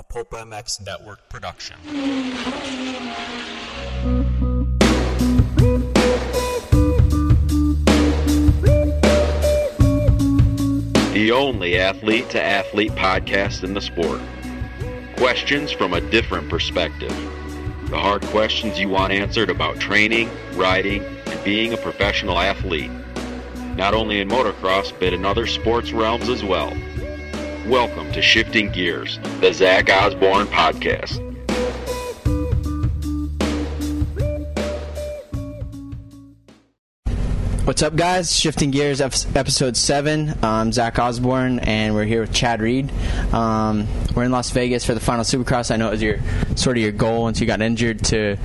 a Pulp MX network production. The only athlete to athlete podcast in the sport. Questions from a different perspective. The hard questions you want answered about training, riding, and being a professional athlete. Not only in motocross, but in other sports realms as well. Welcome to Shifting Gears, the Zach Osborne podcast. What's up, guys? Shifting Gears, episode 7. I'm Zach Osborne, and we're here with Chad Reed. Um, we're in Las Vegas for the final Supercross. I know it was your sort of your goal once you got injured to,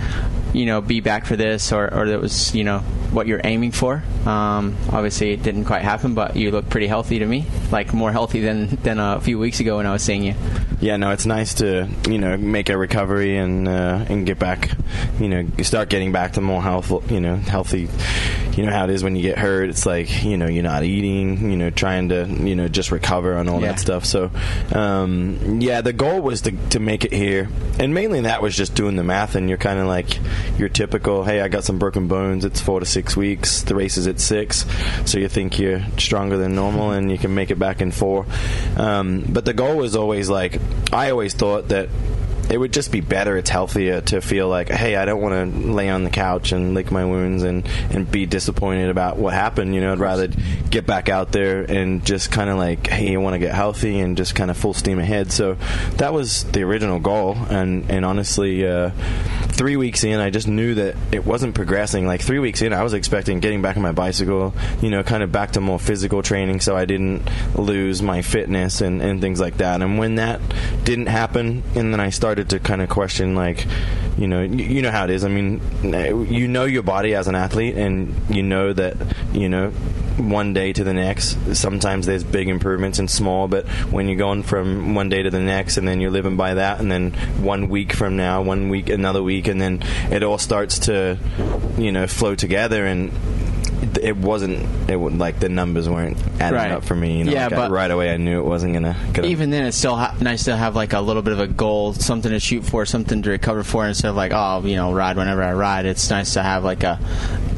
you know, be back for this, or, or that was, you know, what you're aiming for. Um, obviously, it didn't quite happen, but you look pretty healthy to me, like more healthy than, than a few weeks ago when I was seeing you. Yeah, no, it's nice to you know make a recovery and uh, and get back, you know, start getting back to more health, you know, healthy. You know how it is when you get hurt. It's like you know you're not eating, you know, trying to you know just recover and all Yeah. that stuff. So, um, yeah, the goal was to to make it here, and mainly that was just doing the math. And you're kind of like your typical, hey, I got some broken bones. It's four to six weeks. The race is at six, so you think you're stronger than normal and you can make it back in four. Um, but the goal was always like I always thought that it would just be better. It's healthier to feel like, hey, I don't want to lay on the couch and lick my wounds and, and be disappointed about what happened. You know, I'd rather get back out there and just kind of like, hey, I want to get healthy and just kind of full steam ahead. So that was the original goal. And, and honestly, uh, three weeks in, I just knew that it wasn't progressing. Like three weeks in, I was expecting getting back on my bicycle, you know, kind of back to more physical training so I didn't lose my fitness and, and things like that. And when that didn't happen, and then I started to kind of question, like, you know, you, you know how it is. I mean, you know your body as an athlete, and you know that, you know, one day to the next, sometimes there's big improvements and small, but when you're going from one day to the next, and then you're living by that, and then one week from now, one week, another week, and then it all starts to, you know, flow together, and it wasn't it would like the numbers weren't adding Right. up for me. You know, Yeah, like I- right away I knew it wasn't gonna. gonna even then, it's still ha- nice to have like a little bit of a goal, something to shoot for, something to recover for, instead of like, oh, you know, ride whenever I ride. It's nice to have like a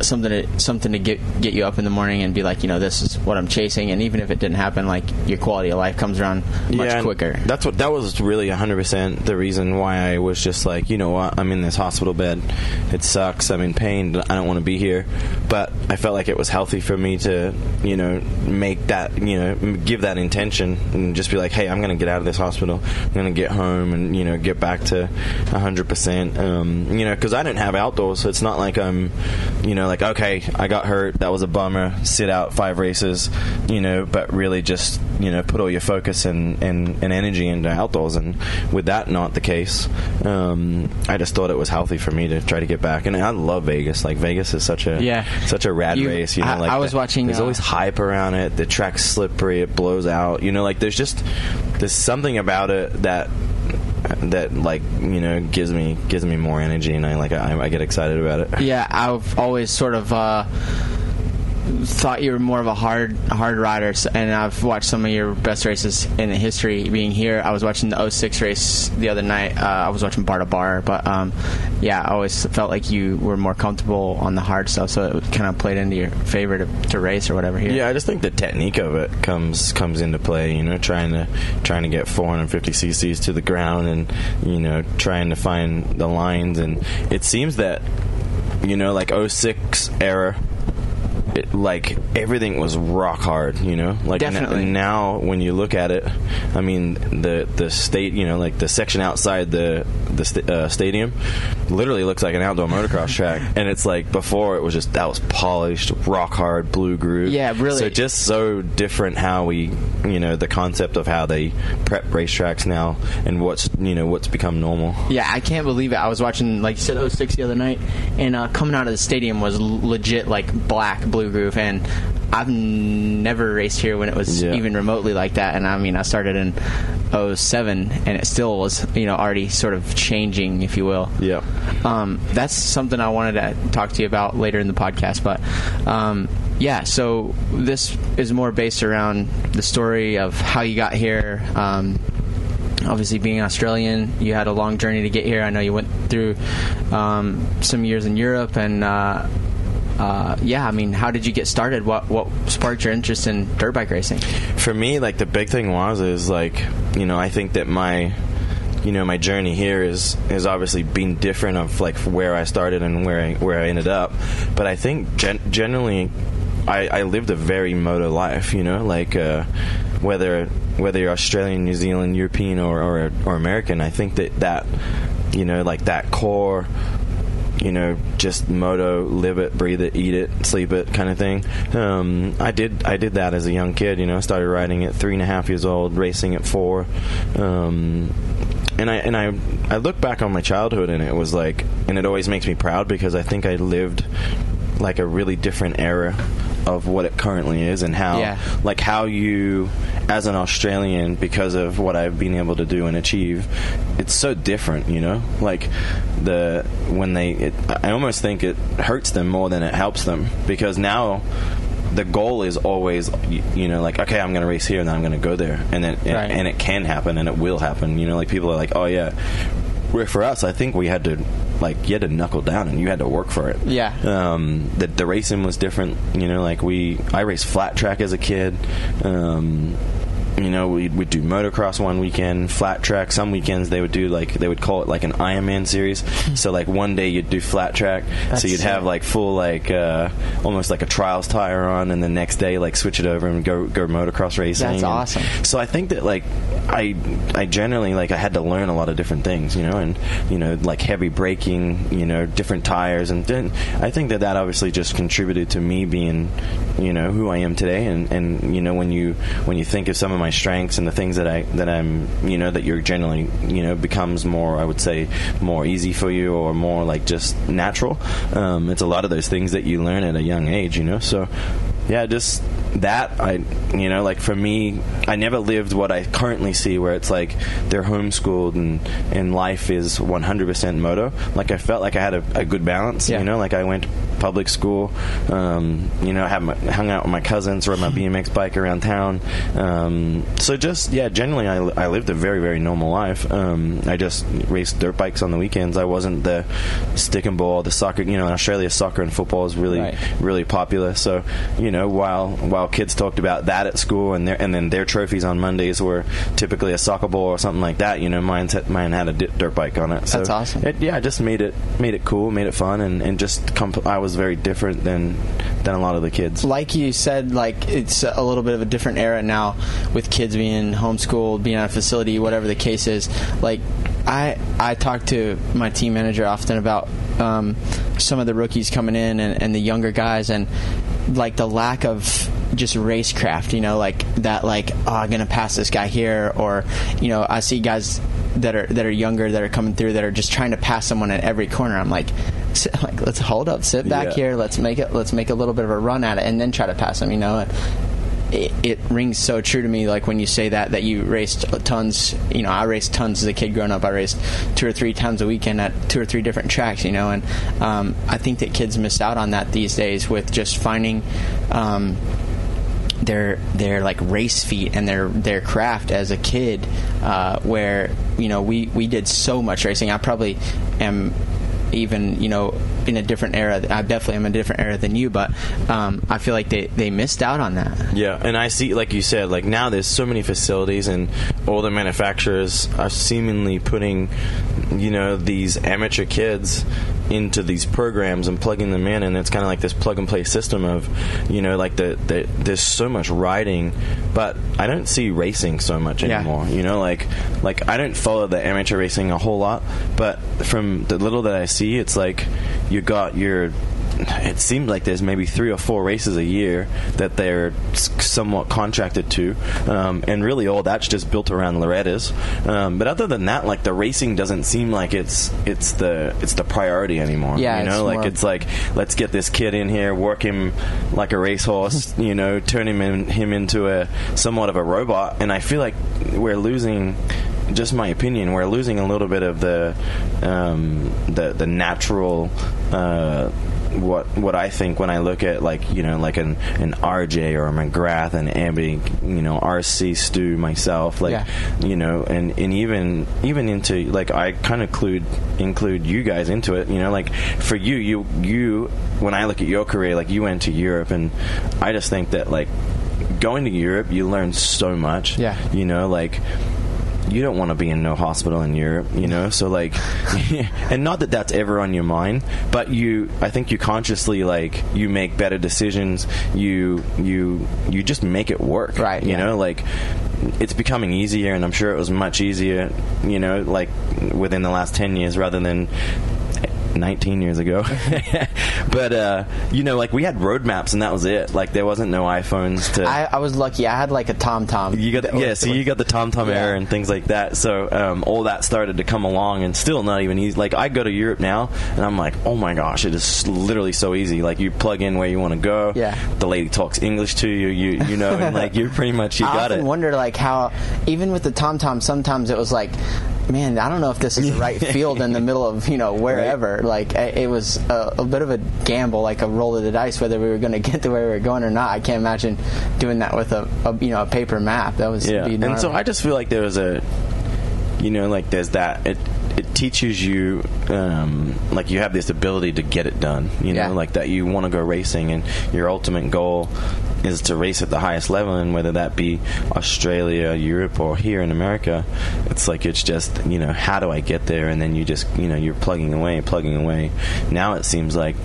something to something to get get you up in the morning and be like, you know, this is what I'm chasing. And even if it didn't happen, like your quality of life comes around much and quicker. That's what that was really 100% the reason why I was just like, you know what, I'm in this hospital bed. It sucks. I'm in pain. I don't want to be here. But I felt like it was healthy for me to, you know, make that, you know, give that intention and just be like, hey, I'm going to get out of this hospital. I'm going to get home and, you know, get back to 100%. Um, you know, because I didn't have outdoors, so it's not like I'm, you know, like, okay, I got hurt. That was a bummer. Sit out five races, you know, but really just, you know, put all your focus and, and, and energy into outdoors. And with that not the case, um, I just thought it was healthy for me to try to get back. And I love Vegas. Like, Vegas is such a, Yeah. such a rad You- race. You know, I- like I was the- watching, There's uh, always hype around it. The track's slippery. It blows out. You know, like there's just there's something about it that that like you know gives me gives me more energy, and I like I, I get excited about it. Yeah, I've always sort of uh, thought you were more of a hard hard rider, and I've watched some of your best races in the history. Being here, I was watching the 06 race the other night. Uh, I was watching bar to bar, but um, yeah, I always felt like you were more comfortable on the hard stuff, so it kind of played into your favor to, to race or whatever here. Yeah, I just think the technique of it comes comes into play. You know, trying to trying to get 450 cc's to the ground, and you know, trying to find the lines. And it seems that you know, like 06 era. It, like everything was rock hard, you know. Like n- now, when you look at it, I mean the the state, you know, like the section outside the the sta- uh, stadium, literally looks like an outdoor motocross track. And it's like before, it was just that was polished, rock hard, blue groove. Yeah, really. So just so different how we, you know, the concept of how they prep racetracks now and what's you know what's become normal. Yeah, I can't believe it. I was watching, like you said, 06 the other night, and uh, coming out of the stadium was legit like black blue groove, and I've never raced here when it was Yeah. even remotely like that. And I mean, I started in 07, and it still was, you know, already sort of changing, if you will. Yeah. Um, that's something I wanted to talk to you about later in the podcast. But um, yeah, so this is more based around the story of how you got here. Um, obviously being Australian, you had a long journey to get here. I know you went through um, some years in Europe, and uh, uh, yeah, I mean, how did you get started? What what sparked your interest in dirt bike racing? For me, like the big thing was is like you know I think that my you know my journey here is is obviously been different of like where I started and where I where I ended up, but I think gen- generally I, I lived a very moto life. You know, like uh, whether whether you're Australian, New Zealand, European, or, or or American, I think that that you know like that core you know, just moto, live it, breathe it, eat it, sleep it, kind of thing. Um, I did I did that as a young kid. You know, I started riding at three and a half years old, racing at four. Um, and I and I I look back on my childhood and it was like, and it always makes me proud because I think I lived like a really different era of what it currently is and how Yeah. like how you as an Australian because of what I've been able to do and achieve it's so different you know like the when they it, I almost think it hurts them more than it helps them because now the goal is always you know like okay I'm going to race here and then I'm going to go there and then Right. and it can happen and it will happen you know like people are like oh yeah where for us I think we had to like you had to knuckle down and you had to work for it Yeah. um, the, the racing was different. You know, like we, I raced flat track as a kid. Um, you know, we'd, we'd do motocross one weekend, flat track. Some weekends they would do like they would call it like an Ironman series. so like one day you'd do flat track, That's so you'd have like full like uh, almost like a trials tire on, and the next day like switch it over and go go motocross racing. That's And awesome. So I think that like I I generally like I had to learn a lot of different things, you know, and you know like heavy braking, you know, different tires, and then I think that that obviously just contributed to me being, you know, who I am today, and and you know when you when you think of some of my strengths and the things that I that I'm you know that you're generally you know becomes more I would say more easy for you or more like just natural. Um, it's a lot of those things that you learn at a young age, you know. So yeah, just that I you know like for me I never lived what I currently see where it's like they're homeschooled and and life is 100% moto like I felt like I had a, a good balance Yeah. you know like I went public school um, you know had my, hung out with my cousins rode my BMX bike around town um, so just yeah generally I, I lived a very very normal life um, I just raced dirt bikes on the weekends I wasn't the stick and ball the soccer you know in Australia soccer and football is really Right. really popular. So you know, while while kids talked about that at school and their and then their trophies on Mondays were typically a soccer ball or something like that. You know, mine mine had a di- dirt bike on it. So That's awesome. It, yeah, it just made it made it cool, made it fun, and and just comp- I was very different than than a lot of the kids. like you said, like it's a little bit of a different era now with kids being homeschooled, being at a facility, whatever the case is. Like I I talk to my team manager often about um, some of the rookies coming in and, and the younger guys and like the lack of just racecraft, you know, like that like oh I'm gonna pass this guy here or you know, I see guys that are that are younger that are coming through that are just trying to pass someone at every corner. I'm like sit, like let's hold up, sit back Yeah. here, let's make it let's make a little bit of a run at it and then try to pass them, you know. And it, it rings so true to me like when you say that that you raced tons you know i raced tons as a kid growing up. I raced two or three times a weekend at two or three different tracks you know and um, i think that kids miss out on that these days with just finding um, their their like race feet and their their craft as a kid uh, where you know we we did so much racing. I probably am even you know in a different era i definitely am a different era than you but um, i feel like they they missed out on that. Yeah, and I see, like you said, like now there's so many facilities, and all the manufacturers are seemingly putting, you know, these amateur kids into these programs and plugging them in, and it's kind of like this plug and play system of, you know, like the, the there's so much riding, but I don't see racing so much Yeah. anymore. You know, like like I don't follow the amateur racing a whole lot, but from the little that I see, it's like you got your it seems like there's maybe three or four races a year that they're somewhat contracted to, um, and really all that's just built around Loretta's. Um, but other than that, like the racing doesn't seem like it's it's the it's the priority anymore. Yeah, you know, it's like it's like let's get this kid in here, work him like a racehorse, you know, turn him in, him into a somewhat of a robot, and I feel like we're losing just my opinion, we're losing a little bit of the um, the the natural. Uh, what what I think when I look at like you know like an an RJ or a McGrath and Abby, you know RC Stu myself, like Yeah. you know, and and even even into like I kind of include include you guys into it, you know, like for you you you when I look at your career, like you went to Europe, and I just think that like going to Europe, you learn so much, Yeah. you know, like you don't want to be in no hospital in Europe, you know. So like, and not that that's ever on your mind, but you, I think you consciously like you make better decisions. You you you just make it work, Right, You yeah. know, like it's becoming easier, and I'm sure it was much easier, you know, like within the last ten years rather than 19 years ago. but, uh, you know, like we had roadmaps and that was it. Like there wasn't no iPhones to. I, I was lucky. I had like a TomTom. you got that yeah, so you got the TomTom Yeah. era and things like that. So um, all that started to come along, and still not even easy. Like I go to Europe now, and I'm like, oh my gosh, it is literally so easy. Like you plug in where you want to go. Yeah. The lady talks English to you. You you know, and like you're pretty much you I got often it. wonder like how even with the TomTom, sometimes it was like. Man, I don't know if this is the right field in the middle of you know wherever. Like it was a, a bit of a gamble, like a roll of the dice, whether we were going to get to where we were going or not. I can't imagine doing that with a, a you know a paper map. That was Yeah, and so. I just feel like there was a, you know, like there's that. It it teaches you, um, like you have this ability to get it done. You know, Yeah. like that you want to go racing, and your ultimate goal is to race at the highest level, and whether that be Australia, Europe, or here in America, it's like it's just you know how do I get there, and then you just you know you're plugging away, plugging away. Now it seems like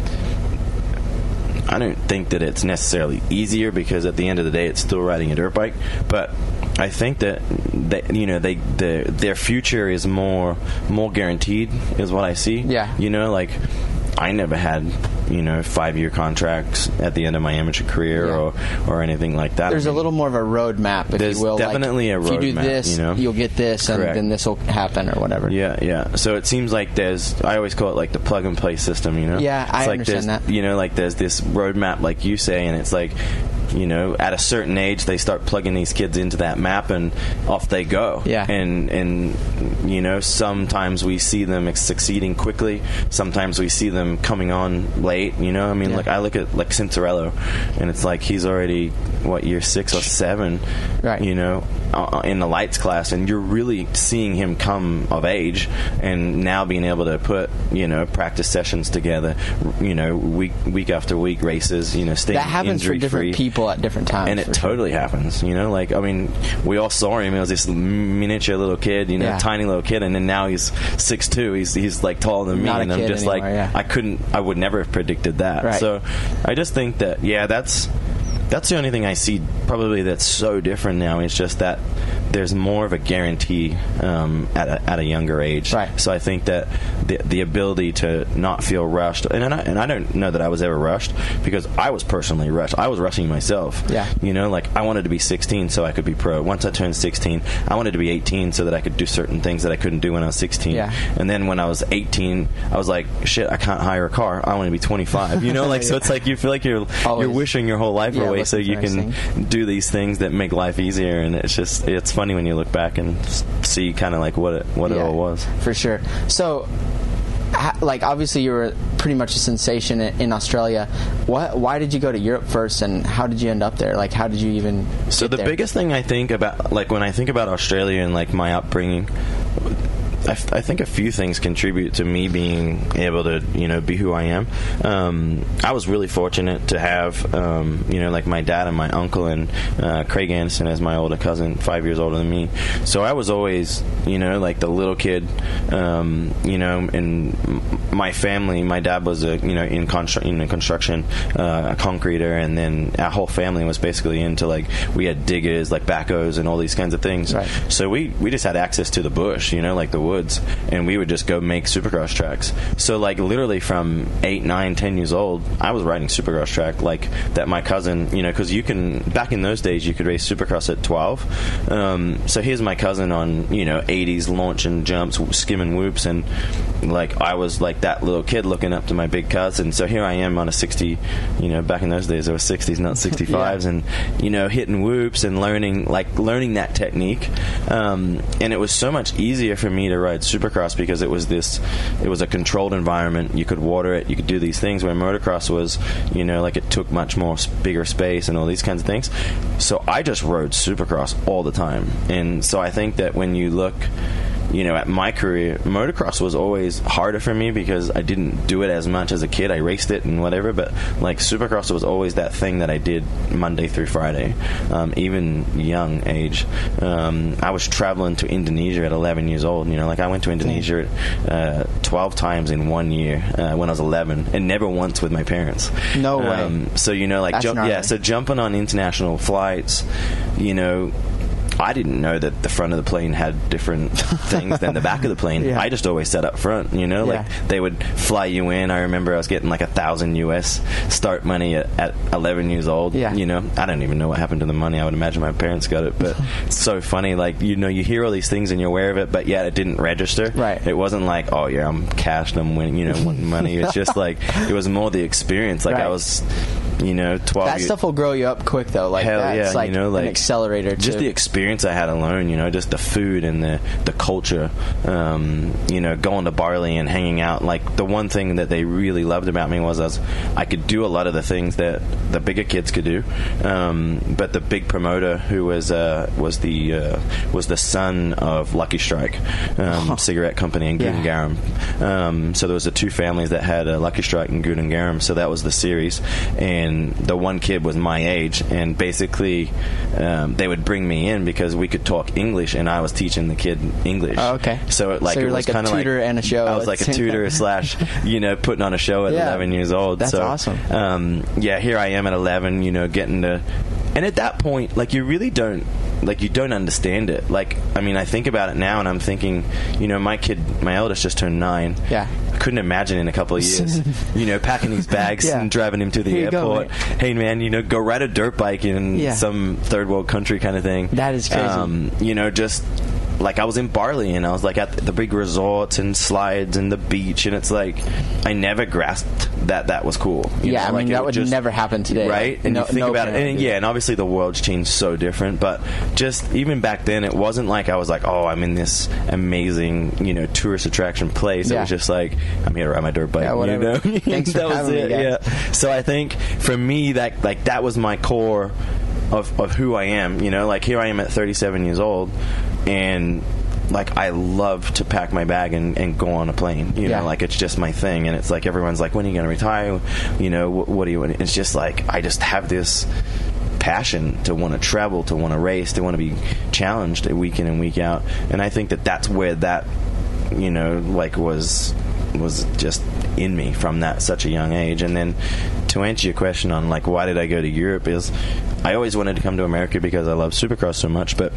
I don't think that it's necessarily easier because at the end of the day, it's still riding a dirt bike. But I think that they, you know, they the, their future is more more guaranteed, is what I see. Yeah. You know, like I never had you know five year contracts at the end of my amateur career Yeah. or or anything like that. There's I a mean, little more of a roadmap, if There's you will. like, definitely a If you do this, you know? will get this, and then this will happen or whatever. Yeah, yeah. So it seems like there's. I always call it like the plug and play system. You know. Yeah, I like understand that. You know, like there's this roadmap, like you say, and it's like, you know, at a certain age they start plugging these kids into that map, and off they go. Yeah. And and you know, sometimes we see them succeeding quickly. Sometimes we see them coming on late. You know, I mean, Yeah. like I look at like Cianciarulo, and it's like he's already what year six or seven. Right. You know, uh, in the lights class, and you're really seeing him come of age, and now being able to put you know practice sessions together, you know, week week after week races, you know, staying That happens for different free. people at different times. And it sure. totally happens, you know. Like I mean, we all saw him. He was this miniature little kid, you know, Yeah. tiny little kid, and then now he's six two. He's he's like taller than me, Not and I'm just anymore, like yeah. I couldn't, I would never have predicted that. Right. So I just think that yeah, that's that's the only thing I see probably that's so different now. Is just that there's more of a guarantee um, at a, at a younger age. Right. So I think that the the ability to not feel rushed, and I, and I don't know that I was ever rushed because I was personally rushed. I was rushing myself. Yeah. You know, like I wanted to be 16 so I could be pro. Once I turned 16, I wanted to be 18 so that I could do certain things that I couldn't do when I was 16. Yeah. And then when I was 18, I was like, shit, I can't hire a car. I want to be 25. You know, like so it's like you feel like you're Always. you're wishing your whole life Yeah, away so you can do these things that make life easier. And it's just it's funny when you look back and see kind of like what it what it all was. for sure. So, like, obviously, you were pretty much a sensation in, Australia. What? Why did you go to Europe first, and how did you end up there? Like, how did you even? So the there? biggest thing I think about, like when I think about Australia and like my upbringing, I, f- I think a few things contribute to me being able to, you know, be who I am. Um, I was really fortunate to have, um, you know, like my dad and my uncle and uh, Craig Anderson as my older cousin, five years older than me. So I was always, you know, like the little kid, um, you know, and m- my family. My dad was a, you know, in, constru- in construction, uh, a concreter, and then our whole family was basically into like we had diggers, like backhoes, and all these kinds of things. Right. So we we just had access to the bush, you know, like the woods, and we would just go make supercross tracks. So like literally from eight, nine, ten years old, I was riding supercross track like that. My cousin, you know, because you can back in those days you could race supercross at twelve. Um, so here's my cousin on you know eighties launch and jumps, skimming whoops, and like I was like that little kid looking up to my big cousin. So here I am on a sixty, you know, back in those days there were sixties, not sixty fives, and you know hitting whoops and learning like learning that technique. Um, and it was so much easier for me to ride Supercross because it was this, it was a controlled environment. You could water it, you could do these things. Where motocross was, you know, like it took much more bigger space and all these kinds of things. So I just rode Supercross all the time, and so I think that when you look you know, at my career, motocross was always harder for me because I didn't do it as much as a kid. I raced it and whatever, but like supercross was always that thing that I did Monday through Friday, um, even young age. Um, I was traveling to Indonesia at 11 years old. You know, like I went to Indonesia uh, 12 times in one year uh, when I was 11, and never once with my parents. No way. Um, so you know, like gnarly. yeah. So jumping on international flights, you know. I didn't know that the front of the plane had different things than the back of the plane. Yeah. I just always sat up front, you know, Yeah. like they would fly you in. I remember I was getting like a thousand US start money at, at 11 years old. Yeah. You know, I don't even know what happened to the money. I would imagine my parents got it, but it's so funny. Like, you know, you hear all these things and you're aware of it, but yet it didn't register. Right. It wasn't like, oh yeah, I'm cashed, I'm winning, you know, wanting money. It's just like, it was more the experience. Like I was, you know, 12 That years- stuff will grow you up quick, though. Like Hell that's yeah, like, you know, like an accelerator. Just to, the experience I had alone, you know, just the food and the the culture, um, you know, going to Bali and hanging out. Like the one thing that they really loved about me was I, was, I could do a lot of the things that the bigger kids could do, um, but the big promoter who was uh, was the uh, was the son of Lucky Strike, um, cigarette company in Yeah. Garum. Um, so there was the two families that had uh, Lucky Strike and Good. So that was the series, and the one kid was my age, and basically um, they would bring me in because we could talk English, and I was teaching the kid English. Oh, okay. So it, like So it was like a kind of tutor and a show I was like a tutor slash, you know, putting on a show at Yeah. 11 years old. That's so, awesome. Um, yeah, here I am at 11, you know, getting to, and at that point, like you really don't. Like you don't understand it. Like I mean, I think about it now, and I'm thinking, you know, my kid, my eldest just turned nine. Yeah. I couldn't imagine in a couple of years, you know, packing his bags Yeah. and driving him to the Here you go, airport. hey, man, you know, go ride a dirt bike in Yeah. some third world country kind of thing. That is crazy. Um, you know, just like I was in Bali and I was like at the big resorts and slides and the beach, and it's like I never grasped that that was cool. you Yeah, know, I like mean, it that would just- never happen today. right? And no- you think no about it, and yeah, and obviously the world's changed so different, but just even back then, it wasn't like I was like, oh, I'm in this amazing, you know, tourist attraction place. It was just like I'm here to ride my dirt bike. Yeah, whatever. You know? Thanks that was it. Yeah. So I think for me, that like that was my core of of who I am. You know, like here I am at 37 years old, and like I love to pack my bag and, and go on a plane. You Yeah. know, like it's just my thing. And it's like everyone's like, when are you going to retire? You know, what, what do you? want? It's just like I just have this passion to want to travel, to want to race, to want to be challenged week in and week out. And I think that that's where that you know like was was just in me from that such a young age. And then to answer your question on like why did I go to Europe is I always wanted to come to America because I love Supercross so much, but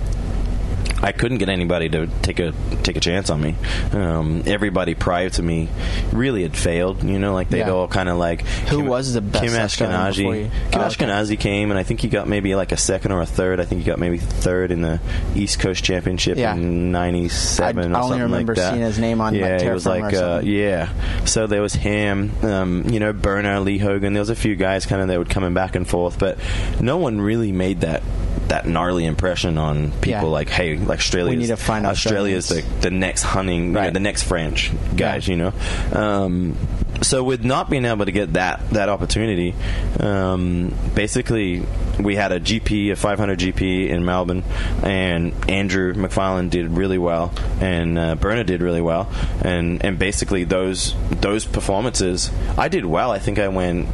I couldn't get anybody to take a take a chance on me. Um, everybody prior to me really had failed. You know, like they'd Yeah. all kind of like Who was the best Kim Ashkenazi. you? Kim Oh, okay. Ashkenazi came, and I think he got maybe like a second or a third. I think he got maybe third in the East Coast Championship Yeah. in '97 I or only remember like that. seeing his name on, like, yeah, Terra it was like uh, yeah. So there was him, um, you know, Berner, Lee Hogan. There was a few guys kind of that would coming back and forth, but no one really made that that gnarly impression on people. Yeah. Like, hey, like Australia, need to find is the the next hunting, you know, the next French guys, Yeah. you know. Um, so with not being able to get that that opportunity, um, basically we had a GP, a 500 GP in Melbourne, and Andrew McFarlane did really well, and uh, Berner did really well, and and basically those those performances, I did well. I think I went.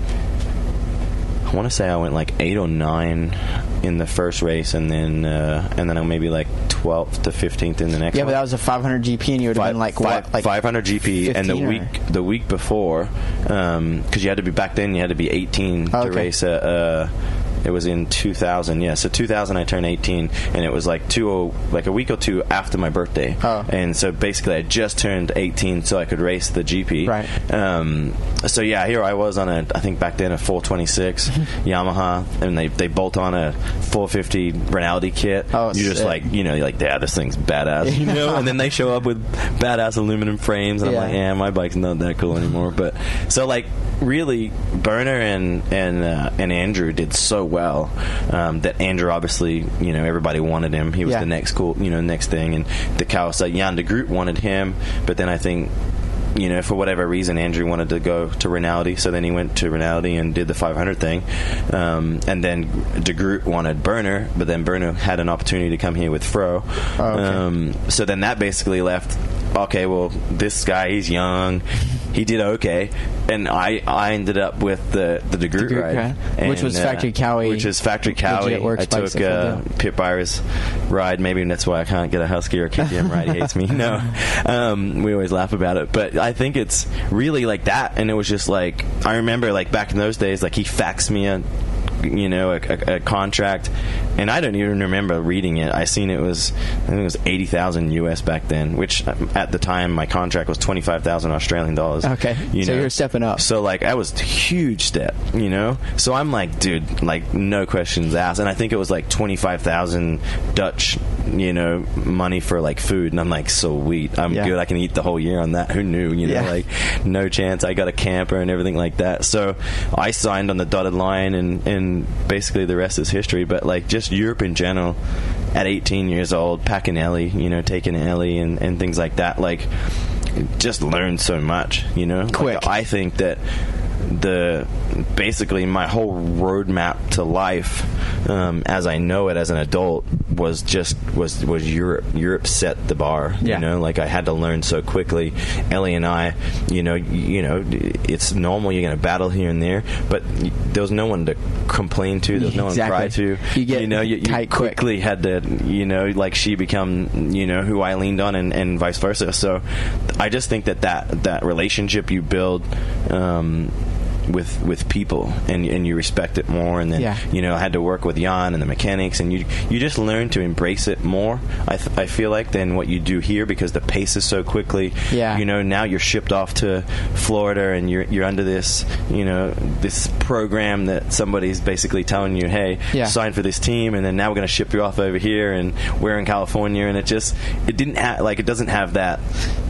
I want to say I went like eight or nine in the first race, and then uh, and then I maybe like 12th to 15th in the next. Yeah, one but that was a 500 GP, and you would have been like five- what, like 500 GP, and the or- week the week before, because you had to be back then, you had to be 18 Oh, to okay. race a. Uh, it was in 2000, yeah. So 2000, I turned 18, and it was like two, o- like a week or two after my birthday. Oh. And so basically, I just turned 18, so I could race the GP. Right. Um, so yeah, here I was on a, I think back then a 426 Yamaha, and they they bolt on a 450 Rinaldi kit. Oh, you just like you know, you're like, yeah, this thing's badass, you know. and then they show up with badass aluminum frames, and Yeah. I'm like, yeah, my bike's not that cool anymore. But so like, really, Burner and and uh, and Andrew did so well um, that Andrew obviously, you know, everybody wanted him. He was Yeah. the next cool, you know, next thing, and the Kawasaki Jan de Groot wanted him, but then I think you know, for whatever reason, Andrew wanted to go to Rinaldi, so then he went to Rinaldi and did the 500 thing. Um, and then De Groot wanted Burner, but then Burner had an opportunity to come here with Fro. Oh, okay. um, so then that basically left. Okay, well, this guy, he's young. He did okay, and I I ended up with the the De Groot, Groot ride, which was uh, Factory Cowie. which is Factory Cowie. works I took uh. Pit Beirer's ride. Maybe that's why I can't get a Husky or a KTM ride. He hates me. No, um, we always laugh about it, but I think it's really like that. And it was just like I remember, like back in those days, like he faxed me a, you know, a, a, a contract, and I don't even remember reading it. I seen it was I think it was eighty thousand US back then, which um, at the time my contract was twenty five thousand Australian dollars. Okay. you So you're stepping up. So like that was a huge step, you know. So I'm like, dude, like no questions asked, and I think it was like twenty five thousand Dutch, you know, money for like food, and I'm like, so sweet, I'm Yeah. good. I can eat the whole year on that. Who knew, you know, Yeah. like no chance. I got a camper and everything like that. So I signed on the dotted line, and and basically the rest is history. But like just Europe in general. At 18 years old, packing Ellie, you know, taking Ellie and, and things like that, like, just learned so much, you know. Like, Quick. I think that the basically my whole roadmap to life um, as I know it as an adult was just was was Europe. Europe set the bar. Yeah. You know, like I had to learn so quickly. Ellie and I, you know, you know, it's normal. You're going to battle here and there, but there was no one to complain to. There was no one to cry to. You get know, you, you tight quick. quickly had to, you know, like she become, you know, who I leaned on, and, and vice versa. So, I just think that that that relationship you build. Um, with with people and and you respect it more and then Yeah. you know I had to work with Jan and the mechanics and you you just learn to embrace it more I, th- I feel like than what you do here because the pace is so quickly Yeah. you know now you're shipped off to Florida and you're you're under this you know this program that somebody's basically telling you hey Yeah. sign for this team and then now we're going to ship you off over here and we're in California and it just it didn't have like it doesn't have that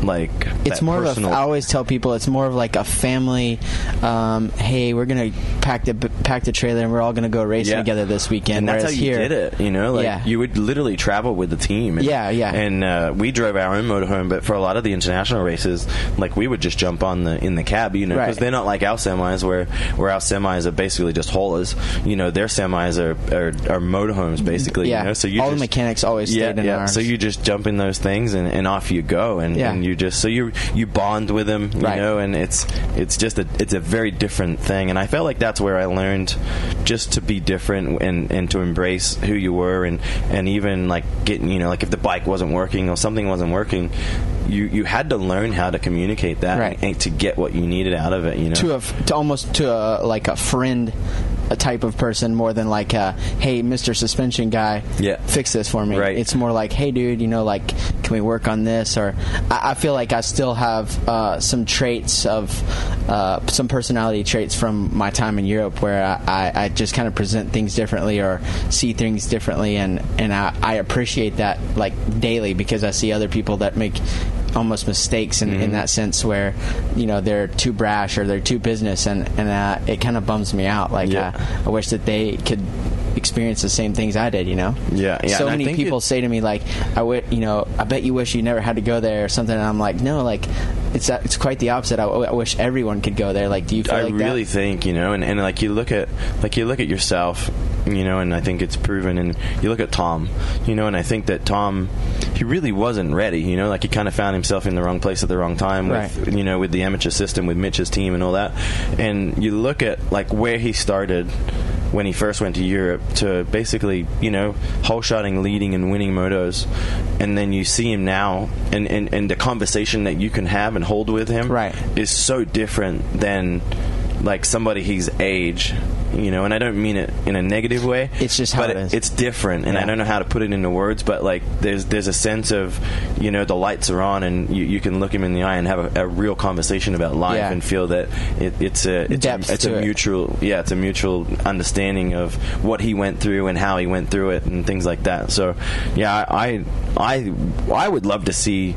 like it's that more personal of a, I always tell people it's more of like a family. Um, hey, we're gonna pack the pack the trailer and we're all gonna go racing Yeah. together this weekend. and that's how you here, did it. You know, like Yeah. you would literally travel with the team. And, Yeah, yeah. And uh, we drove our own motorhome, but for a lot of the international races, like we would just jump on the in the cab. You know, because Right. they're not like our semis, where where our semis are basically just haulers. You know, their semis are are, are motorhomes basically. Yeah. You know, so you All the just- mechanics always yeah, stayed in yeah. ours. So you just jump in those things and, and off you go, and, Yeah. and you just so you you bond with them, you Right. know, and it's it's just a it's a very different thing, and I felt like that's where I learned just to be different and and to embrace who you were, and and even like getting you know like if the bike wasn't working or something wasn't working. You, you had to learn how to communicate that Right. and, to get what you needed out of it. You know, to a to almost to a like a friend a type of person more than like a hey Mr. Suspension guy Yeah. fix this for me Right. it's more like hey dude you know like can we work on this or I, I feel like I still have uh, some traits of uh, some personality traits from my time in Europe where I, I, I just kind of present things differently or see things differently and and I, I appreciate that like daily because I see other people that make almost mistakes in, Mm-hmm. in that sense where you know they're too brash or they're too business and and uh, it kind of bums me out like Yeah. uh, I wish that they could experience the same things I did you know Yeah, yeah, so many people it- say to me like I would you know I bet you wish you never had to go there or something and I'm like no like it's it's quite the opposite I, I wish everyone could go there like do you feel I like really that? think you know, and, and like you look at like you look at yourself, you know, and I think it's proven. And you look at Tom, you know, and I think that Tom, he really wasn't ready. You know, like he kind of found himself in the wrong place at the wrong time with Right. you know with the amateur system with Mitch's team and all that. And you look at like where he started when he first went to Europe to basically, you know, whole shotting, leading and winning motos, and then you see him now, and, and, and the conversation that you can have and hold with him Right. is so different than like somebody his age you know and i don't mean it in a negative way It's just how but it is. it's different and i don't know how to put it into words but like there's there's a sense of you know the lights are on and you, you can look him in the eye and have a, a real conversation about life Yeah. and feel that it, it's a it's Depth a, it's a it. mutual yeah it's a mutual understanding of what he went through and how he went through it and things like that so yeah i i i, I would love to see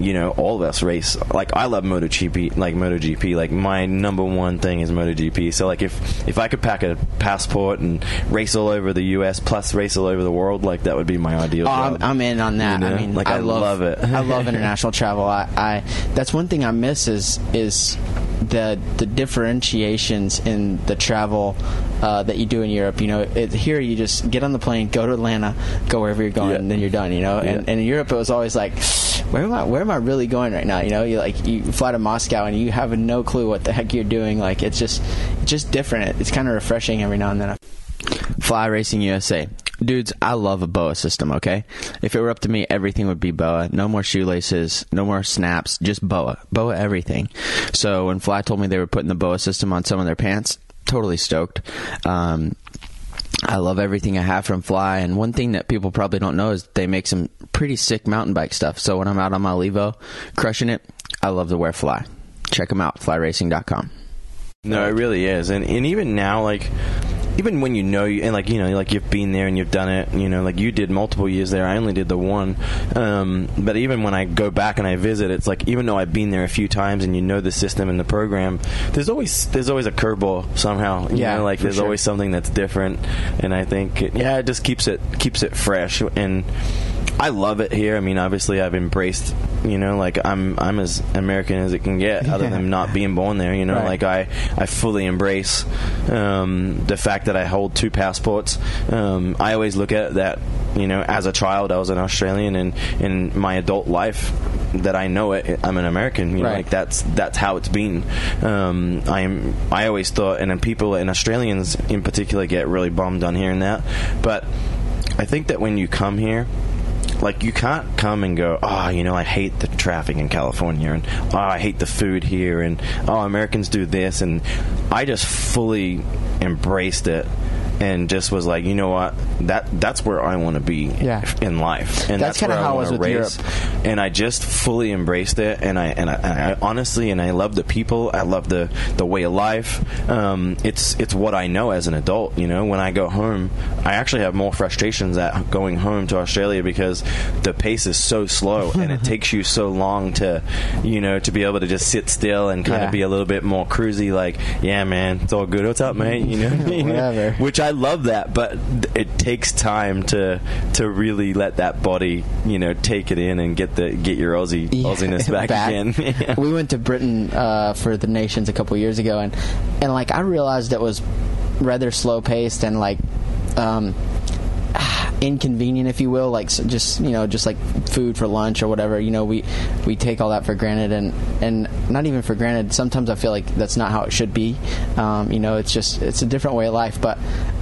you know, all of us race. Like I love MotoGP, like MotoGP. Like my number one thing is MotoGP. So like if if I could pack a passport and race all over the U.S. plus race all over the world, like that would be my ideal. Oh, job. I'm, I'm in on that. You know? I mean, Like, I love, love it. I love international travel. I, I that's one thing I miss is is the the differentiations in the travel uh, that you do in Europe. You know, it, here you just get on the plane, go to Atlanta, go wherever you're going, Yeah. and then you're done. You know, and, and in Europe it was always like, where am I? Where am I really going right now? You know, you like you fly to Moscow and you have no clue what the heck you're doing. Like it's just just different. It's kind of refreshing every now and then. Fly Racing USA. Dudes, I love a BOA system, okay? If it were up to me, everything would be BOA. No more shoelaces, no more snaps, just BOA. BOA everything. So when Fly told me they were putting the BOA system on some of their pants, totally stoked. Um, I love everything I have from Fly, and one thing that people probably don't know is they make some pretty sick mountain bike stuff. So when I'm out on my Levo, crushing it, I love to wear Fly. Check them out, flyracing.com. No, it really is, and and even now, like even when you know and like you know like you've been there and you've done it, you know, like you did multiple years there. I only did the one, um, but even when I go back and I visit, it's like even though I've been there a few times and you know the system and the program, there's always there's always a curveball somehow. You Yeah, know, like there's sure. always something that's different, and I think it, yeah, it just keeps it keeps it fresh and. I love it here. I mean, obviously, I've embraced. You know, like I'm I'm as American as it can get, other than not being born there. You know, Right. like I I fully embrace um, the fact that I hold two passports. Um, I always look at that. You know, as a child, I was an Australian, and in my adult life, that I know it, I'm an American. You know, Right. like that's that's how it's been. Um, I am. I always thought, and people and Australians in particular get really bummed on hearing that, but I think that when you come here like you can't come and go oh you know i hate the traffic in california and oh i hate the food here and oh americans do this and i just fully embraced it and just was like you know what that that's where i want to be Yeah. in life and That's that's, kinda how it I was with race. Europe. and i just fully embraced it and i and i, and I honestly and i love the people i love the the way of life um, it's it's what i know as an adult you know when i go home i actually have more frustrations at going home to australia because the pace is so slow and it takes you so long to you know to be able to just sit still and kind Yeah. of be a little bit more cruisy like yeah man it's all good what's up mate you know Whatever. which I love that, but it takes time to to really let that body, you know, take it in and get the get your Aussie Aussiness back, again. Yeah. We went to Britain uh, for the Nations a couple years ago, and and like I realized it was rather slow paced and like. Um, inconvenient if you will like s- just you know just like food for lunch or whatever you know we we take all that for granted and and not even for granted sometimes i feel like that's not how it should be um, you know it's just it's a different way of life but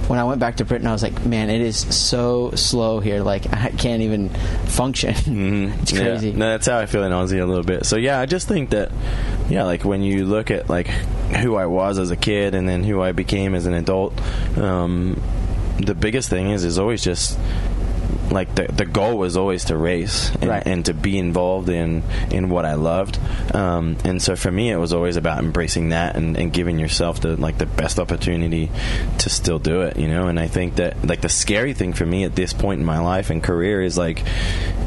when i went back to britain i was like man it is so slow here like i can't even function it's Yeah. crazy No, that's how I feel in Aussie a little bit. So yeah, I just think that yeah, like when you look at like who I was as a kid and then who I became as an adult, um, the biggest thing is is always just like the the goal was always to race and, Right. and to be involved in in what I loved. Um, and so for me, it was always about embracing that and, and giving yourself the like the best opportunity to still do it. You know, and I think that like the scary thing for me at this point in my life and career is like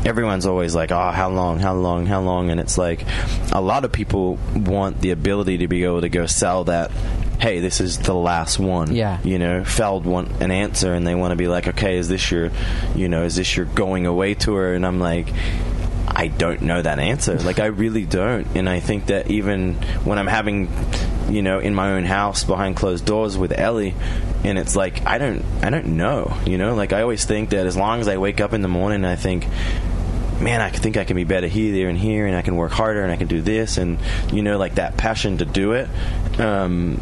everyone's always like, oh, how long, how long, how long, and it's like a lot of people want the ability to be able to go sell that. Hey, this is the last one. Yeah. You know, Feld want an answer, and they want to be like, okay, is this your, you know, is this your going away tour? And I'm like, I don't know that answer. Like, I really don't. And I think that even when I'm having, you know, in my own house behind closed doors with Ellie, and it's like I don't, I don't know. You know, like I always think that as long as I wake up in the morning, I think man, I think I can be better here, there, and here, and I can work harder, and I can do this, and you know, like that passion to do it. Um,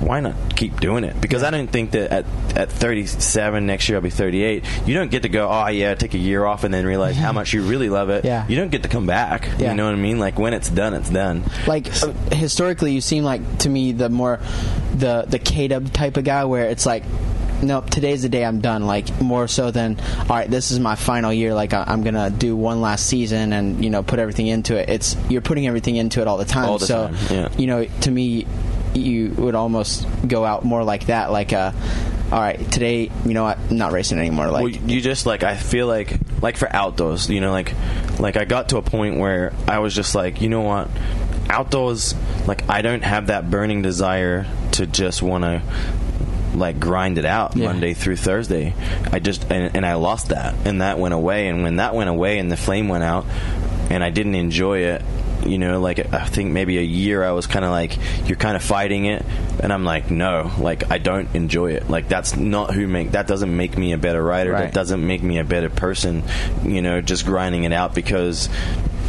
why not keep doing it? Because I don't think that at at 37 next year I'll be 38. You don't get to go, oh yeah, take a year off, and then realize how much you really love it. Yeah. You don't get to come back. Yeah. You know what I mean? Like when it's done, it's done. like uh, historically you seem like to me the more the the k-dub type of guy where it's like nope today's the day i'm done like more so than all right this is my final year like I, i'm gonna do one last season and you know put everything into it it's you're putting everything into it all the time All the so time, yeah. you know to me you would almost go out more like that like uh all right today you know what i'm not racing anymore like well, you just like I feel like like for outdoors, you know, like like I got to a point where I was just like, you know what, outdoors, like I don't have that burning desire to just want to like grind it out Yeah. Monday through Thursday. I just and, and I lost that, and that went away. And when that went away, and the flame went out, and I didn't enjoy it. You know, like I think maybe a year I was kind of like you're kind of fighting it, and I'm like no, like I don't enjoy it. Like that's not who make that doesn't make me a better writer. Right. That doesn't make me a better person. You know, just grinding it out because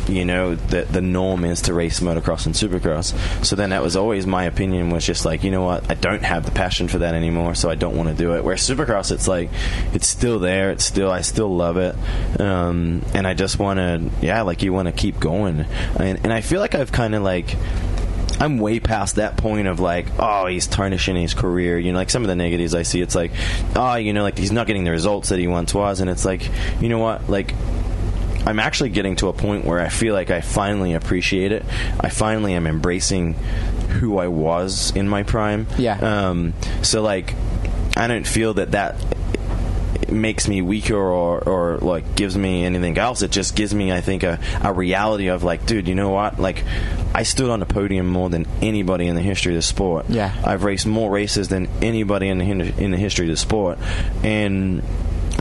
you know that the norm is to race motocross and supercross. So then that was always my opinion was just like you know what I don't have the passion for that anymore, so I don't want to do it. Where supercross, it's like it's still there. It's still I still love it, um, and I just want to yeah like you want to keep going, and, and I feel like I've kind of like. I'm way past that point of like, oh, he's tarnishing his career. You know, like some of the negatives I see, it's like, oh, you know, like he's not getting the results that he once was, and it's like, you know what, like I'm actually getting to a point where I feel like I finally appreciate it. I finally am embracing who I was in my prime. Yeah. Um, so like, I don't feel that that makes me weaker or, or like gives me anything else. It just gives me, I think, a, a reality of like, dude, you know what? Like, I stood on the podium more than anybody in the history of the sport. Yeah. I've raced more races than anybody in the in the history of the sport, and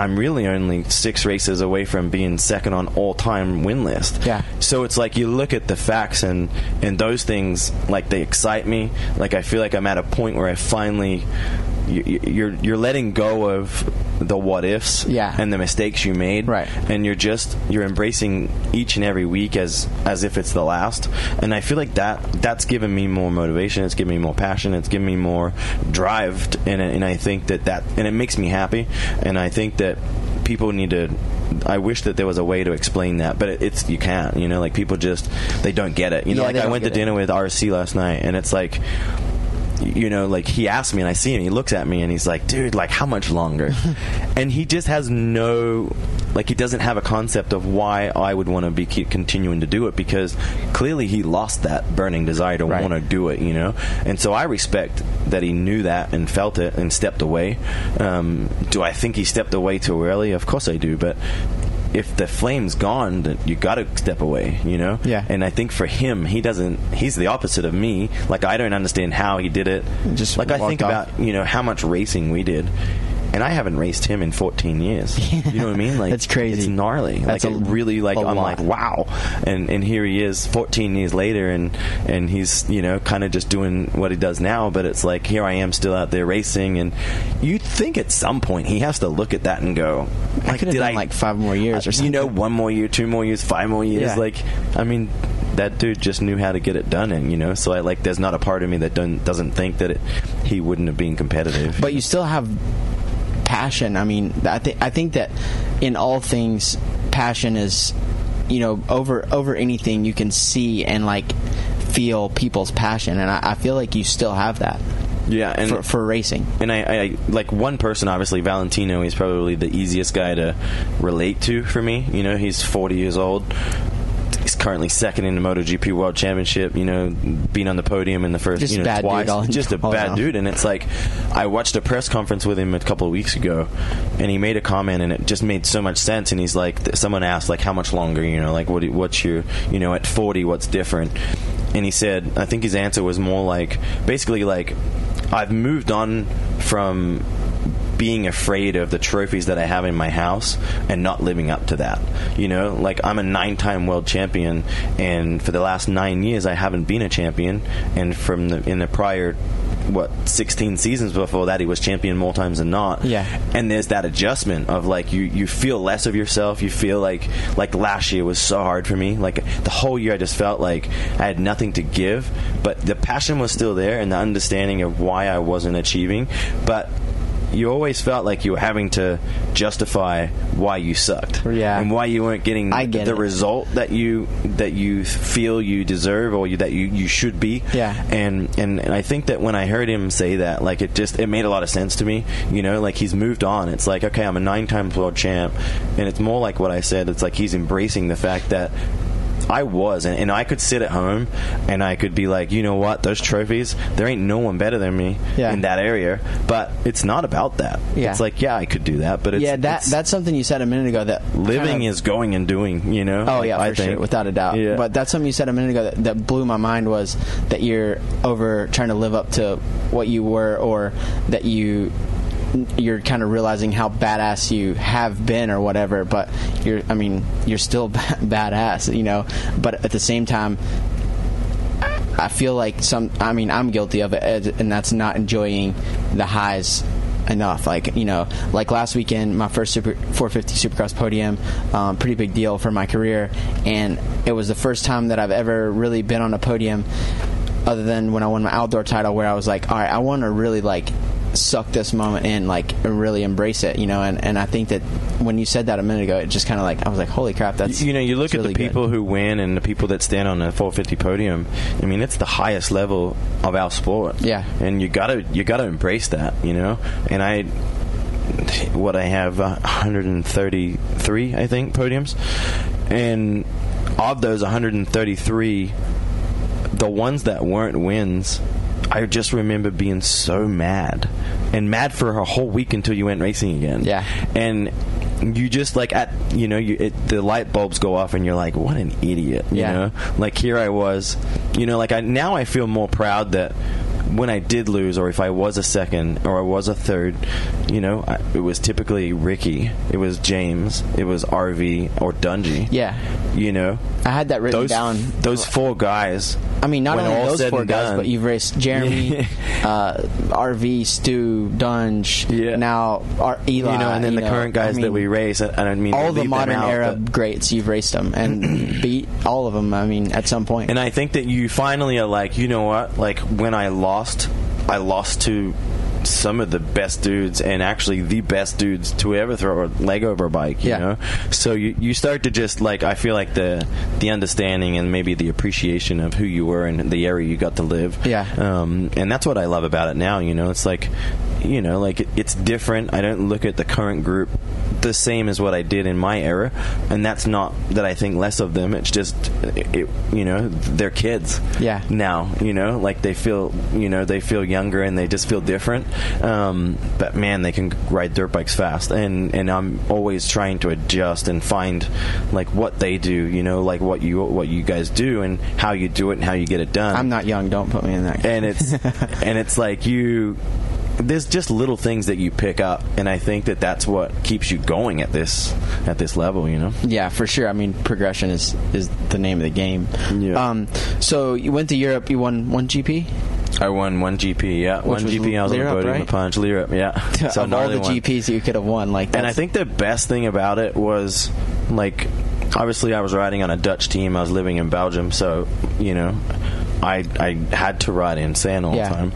I'm really only six races away from being second on all time win list. Yeah. So it's like you look at the facts and and those things like they excite me. Like I feel like I'm at a point where I finally you're you're letting go of the what ifs Yeah. and the mistakes you made Right. and you're just you're embracing each and every week as as if it's the last and i feel like that that's given me more motivation it's given me more passion it's given me more drive and, and i think that that and it makes me happy and i think that people need to I wish that there was a way to explain that, but it, it's you can't. You know, like people just they don't get it. You know, Yeah, like I went to get it. dinner with RC last night, and it's like you know, like he asked me and I see him, he looks at me and he's like, dude, like how much longer? and he just has no, like he doesn't have a concept of why I would want to be keep continuing to do it because clearly he lost that burning desire to Right. want to do it, you know? And so I respect that he knew that and felt it and stepped away. Um, do I think he stepped away too early? Of course I do, but if the flame's gone, then you got to step away, you know? Yeah. And I think for him, he doesn't. He's the opposite of me. Like I don't understand how he did it. Just like I think off. about you know how much racing we did, and I haven't raced him in 14 years. You know what I mean? Like That's crazy. It's gnarly. That's like a, really like I'm lot. like wow, and and here he is 14 years later, and and he's you know kind of just doing what he does now. But it's like here I am still out there racing, and you'd think at some point he has to look at that and go, I like, could have done like five more years or something. you know, one more year, two more years, five more years. Yeah. Like, I mean, that dude just knew how to get it done, and you know, so I like. There's not a part of me that doesn't doesn't think that it, he wouldn't have been competitive. but you still have passion. I mean, I think I think that in all things, passion is you know over over anything you can see and like feel people's passion, and I, I feel like you still have that yeah, and for, for racing. and I, I like one person obviously Valentino he's probably the easiest guy to relate to for me you know he's 40 years old he's currently second in the MotoGP World Championship you know being on the podium in the first Just you know bad dude twice. all just a bad dude and it's like I watched a press conference with him a couple of weeks ago and he made a comment and it just made so much sense and he's like someone asked like how much longer? You know like what what's your you know at 40 what's different? And he said I think his answer was more like basically like I've moved on from being afraid of the trophies that I have in my house and not living up to that. You know, like I'm a nine time world champion and for the last nine years I haven't been a champion. And from the in the prior what 16 seasons before that he was champion more times than not. Yeah. and there's that adjustment of like you you feel less of yourself. You feel like like last year was so hard for me. Like the whole year I just felt like I had nothing to give. But the passion was still there and the understanding of why I wasn't achieving. But you always felt like you were having to justify why you sucked Yeah. and why you weren't getting get the it. result that you that you feel you deserve or you, that you, you should be Yeah. and, and and I think that when I heard him say that, like it just it made a lot of sense to me. You know, like he's moved on. It's like okay, I'm a nine-time world champ, and it's more like what I said. It's like he's embracing the fact that I was, and, and I could sit at home and I could be like, you know what, those trophies, there ain't no one better than me Yeah. in that area. But it's not about that. Yeah. It's like, yeah, I could do that, but it's, yeah, that that's something you said a minute ago. That living kind of- is going and doing. You know. Oh yeah, for I think. sure, without a doubt. Yeah. But that's something you said a minute ago that, that blew my mind was that you're over trying to live up to what you were, or that you you're kind of realizing how badass you have been or whatever. But you're, I mean, you're still badass, you know. But at the same time. I feel like some. I mean, I'm guilty of it, and that's not enjoying the highs enough. Like you know, like last weekend, my first super 450 Supercross podium, um, pretty big deal for my career, and it was the first time that I've ever really been on a podium, other than when I won my outdoor title, where I was like, all right, I want to really like suck this moment in, like and really embrace it, you know. And and I think that when you said that a minute ago, it just kind of like I was like, holy crap, that's you know, you look at really the good. people who win and the people that stand on the 450 podium. I mean, it's the highest level of our sport. Yeah. and you gotta you gotta embrace that. You know, and I. What I have, uh, 133, I think, podiums, and of those 133, the ones that weren't wins, I just remember being so mad and mad for a whole week until you went racing again. Yeah. and you just like at you know you it, the light bulbs go off and you're like what an idiot you Yeah. know like here I was you know like I now I feel more proud that when I did lose or if I was a second or I was a third you know I, it was typically Ricky it was James it was RV or Dungey Yeah. you know I had that written those down. those four guys I mean, not only all those four guys, done- but you've raced Jeremy, uh, RV, Stu, Dunge, Yeah. now Ar- Eli. you know, and then the know, current guys I that we race. And I mean, all the modern out, era greats, you've raced them and beat all of them. I mean, at some point. And I think that you finally are like, you know what? Like when I lost, I lost to some of the best dudes and actually the best dudes to ever throw a leg over a bike. You Yeah. know, so you you start to just like I feel like the the understanding and maybe the appreciation of who you were and the area you got to live. Yeah. Um, and that's what I love about it now. You know, it's like, you know, like it, it's different. I don't look at the current group the same as what I did in my era, and that's not that I think less of them. It's just, it, you know, they're kids. Yeah. Now, you know, like they feel, you know, they feel younger and they just feel different. Um, but man, they can ride dirt bikes fast, and and I'm always trying to adjust and find like what they do. You know, like what you what you guys do and how you do it and how you get it done I'm not young. Don't put me in that. and it's and it's like you there's just little things that you pick up and i think that that's what keeps you going at this at this level you know Yeah, for sure. I mean, progression is is the name of the game. Yeah. Um, so you went to Europe. You won one GP. I won one gp yeah one was gp i was on the podium right? punch Lierop, yeah of all the one. GPs you could have won, like, and i think the best thing about it was like obviously i was riding on a dutch team i was living in belgium so you know i i had to ride in sand all Yeah. the time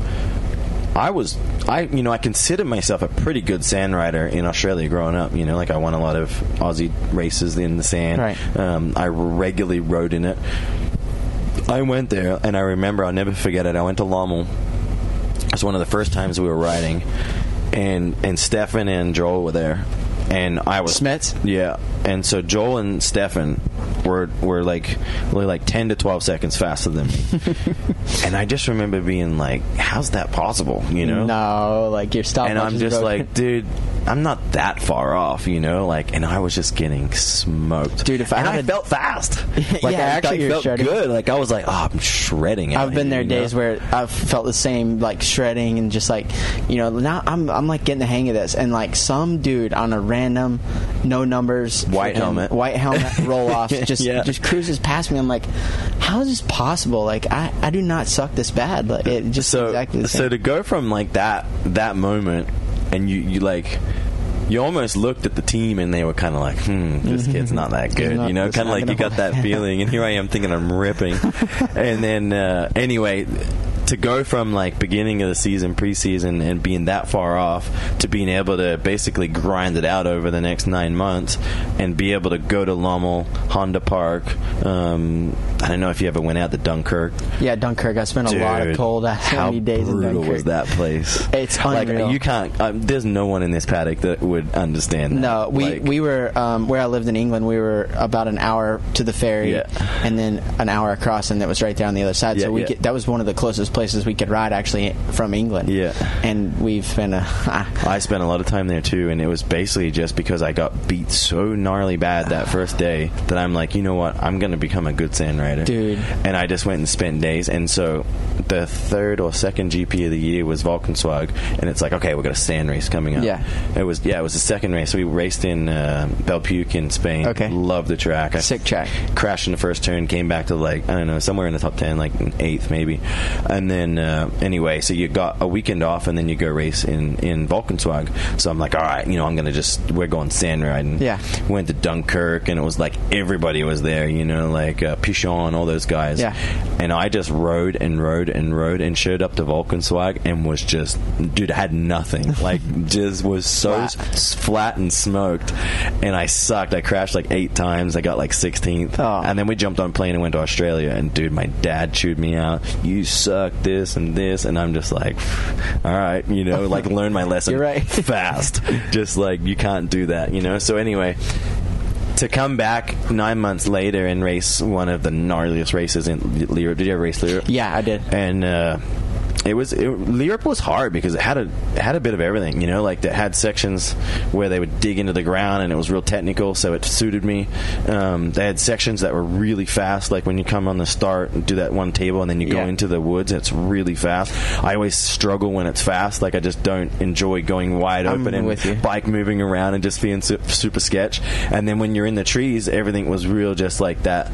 I was, I you know, I consider myself a pretty good sand rider in Australia growing up. You know, like I won a lot of Aussie races in the sand. Right. Um, I regularly rode in it. I went there, and I remember I'll never forget it. I went to Lommel. It was one of the first times we were riding, and and Stefan and Joel were there, and I was Smets? Yeah, and so Joel and Stefan were were like really like ten to twelve seconds faster than me, and I just remember being like, "How's that possible?" You know? no, like your stopwatch and I'm just broken. like, dude, I'm not that far off, you know. Like, and I was just getting smoked, Dude, if I and I felt fast, like Yeah, I actually I felt shredding. good. Like I was like, oh, I'm shredding. I've been here, there you know? days where I've felt the same, like shredding and just like, you know, now I'm I'm like getting the hang of this, and like some dude on a random, no numbers, White freaking helmet. white helmet roll off, just Yeah. just cruises past me. I'm like, how is this possible? Like I I do not suck this bad. Like it just so exactly so to go from like that that moment and you you like you almost looked at the team and they were kind of like, hmm, this kid's not that good. not- you know, kind of like you got that feeling. And here I am thinking I'm ripping. and then, uh, anyway, to go from like beginning of the season, preseason, and being that far off to being able to basically grind it out over the next nine months and be able to go to Lommel, Honda Park, um, I don't know if you ever went out to Dunkirk. Yeah, Dunkirk. I spent a lot of cold How many days in brutal Dunkirk. was that place? It's like unreal. you can't. Um, there's no one in this paddock that would understand. That. No, we Like, we were um, where I lived in England. We were about an hour to the ferry, Yeah. and then an hour across, and it was right there on the other side. Yeah, so we yeah. could, that was one of the closest places we could ride actually from England. Yeah. and we've been a I spent a lot of time there too, and it was basically just because I got beat so gnarly bad that first day that I'm like, you know what, I'm gonna become a good sand rider, Dude. And I just went and spent days, and so the third or second GP of the year was Valkenswaard, and it's like, okay, we got a sand race coming up. Yeah. it was yeah, it was the second race. We raced in uh, Bellpuig in Spain. Okay. loved the track. I sick track. crashed in the first turn, came back to like I don't know somewhere in the top ten, like eighth maybe, and then uh, anyway, so you got a weekend off, and then you go race in in Valkenswaard. So I'm like, all right, you know, I'm gonna just we're going sand riding. Yeah. went to Dunkirk, and it was like everybody was there, you know, like uh, Pichon, all those guys. Yeah. and I just rode and rode and rode and showed up to Valkenswaard and was just, dude, I had nothing. Like, just was so. Flat and smoked, and I sucked. I crashed like eight times. I got like 16th, Oh. and then we jumped on a plane and went to Australia. And dude, my dad chewed me out. You suck this and this, and I'm just like, all right, you know, like learn my lesson. Right. fast. just like you can't do that, you know. So anyway. To come back nine months later and race one of the gnarliest races in Europe. Did you ever race Europe? Yeah, I did. and uh, it was it, Europe was hard because it had a it had a bit of everything, you know, like it had sections where they would dig into the ground and it was real technical, so it suited me. Um, they had sections that were really fast, like when you come on the start and do that one table and then you go into the woods, it's really fast. I always struggle when it's fast, like I just don't enjoy going wide I'm open and bike moving around and just being su- super sketch. And then when you're in the trees, everything was real, just like that,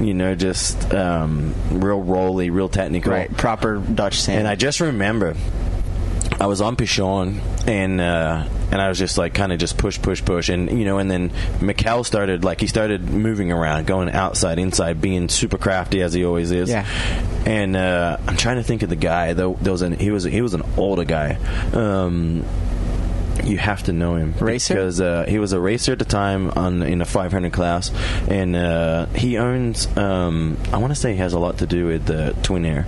you know, just um, real rolly, real technical. Right, proper Dutch sand. And I just remember I was on Pichon and uh, and I was just like kind of just push, push, push, and you know, and then Mikkel started like he started moving around, going outside, inside, being super crafty as he always is. Yeah. And uh, I'm trying to think of the guy. Though there was an he was he was an older guy. Um, you have to know him Racer? because uh, he was a racer at the time on in a 500 class, and uh, he owns. Um, I want to say he has a lot to do with the Twin Air.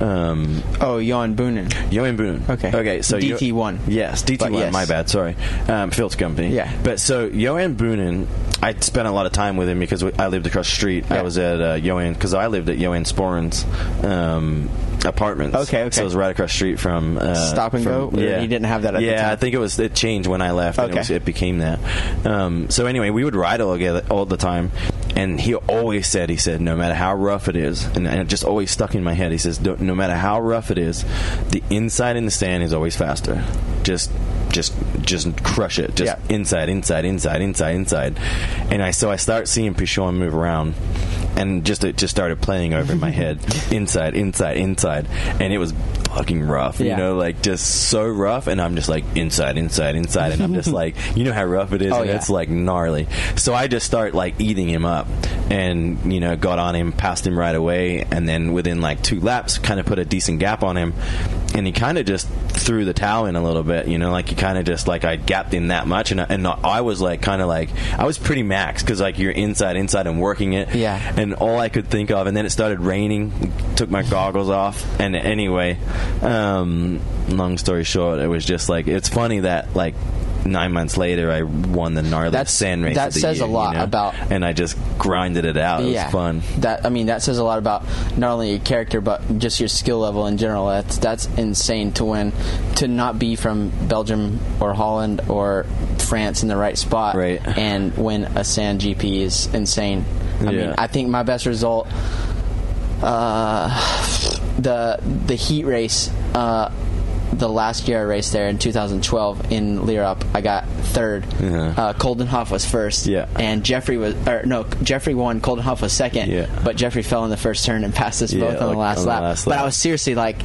Um, oh, Johan Boonen. Johan Boonen. Okay. Okay. So DT1. Yes, DT1. Yes. My bad. Sorry. Um, Phil's company. Yeah. But so Johan Boonen, I spent a lot of time with him because I lived across the street. I was at uh, Johan because I lived at Johan Sporen's um, apartments. Okay, okay. So it was right across the street from uh, Stop and from- Go? Yeah. he didn't have that at the yeah, I think it was it changed when I left. Okay. It, was, it became that. Um, so anyway, we would ride all together all the time, and he always said, he said, no matter how rough it is, and, and it just always stuck in my head. He says, no matter how rough it is, the inside in the sand is always faster. Just. Just, just crush it. Just Yeah. inside, inside, inside, inside, inside. And I so I start seeing Pichon move around, and just it just started playing over in my head, inside, inside, inside, and it was fucking rough. You know, like just so rough. And I'm just like inside, inside, inside, and I'm just like, you know how rough it is, Oh, and yeah. it's like gnarly. So I just start like eating him up, and you know, got on him, passed him right away, and then within like two laps, kind of put a decent gap on him, and he kind of just threw the towel in a little bit. You know, like he kind of just like I gapped him that much, and I, and I was like kind of like I was pretty max because like you're inside, inside, and working it. Yeah. And all I could think of, and then it started raining. Took my goggles off, and anyway, um, long story short, it was just like it's funny that like. Nine months later, I won the That's- sand race. that says a lot you know? about- and I just grinded it out. It yeah, was fun. That I mean, that says a lot about not only your character but just your skill level in general. That's that's insane to win, to not be from Belgium or Holland or France in the right spot, Right. and win a sand GP is insane. I Yeah. mean, I think my best result, uh, the the heat race. Uh, the last year I raced there in 2012 in Lierop, I got third. Yeah. Uh, Coldenhoff was first. Yeah. And Jeffrey was, or no, Jeffrey won. Coldenhoff was second. Yeah. But Jeffrey fell in the first turn and passed us both on like the last on the lap. But. I was seriously like,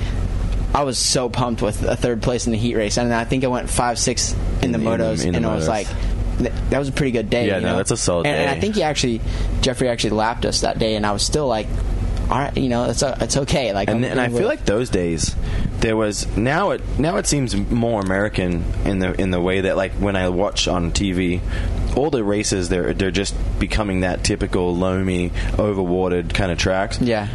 I was so pumped with a third place in the heat race, and I think I went five six in, the In- in the- motos, in the and I was motos. like. That was a pretty good day. Yeah, you no, know? that's a solid and, and. I think he actually, Jeffrey actually lapped us that day, and I was still like, all right, you know, it's uh, it's okay. Like, and, and I feel like those days there was now it now it seems more American in the in the way that like when I watch on TV all the races they're they're just becoming that typical loamy, overwatered kind of tracks. Yeah.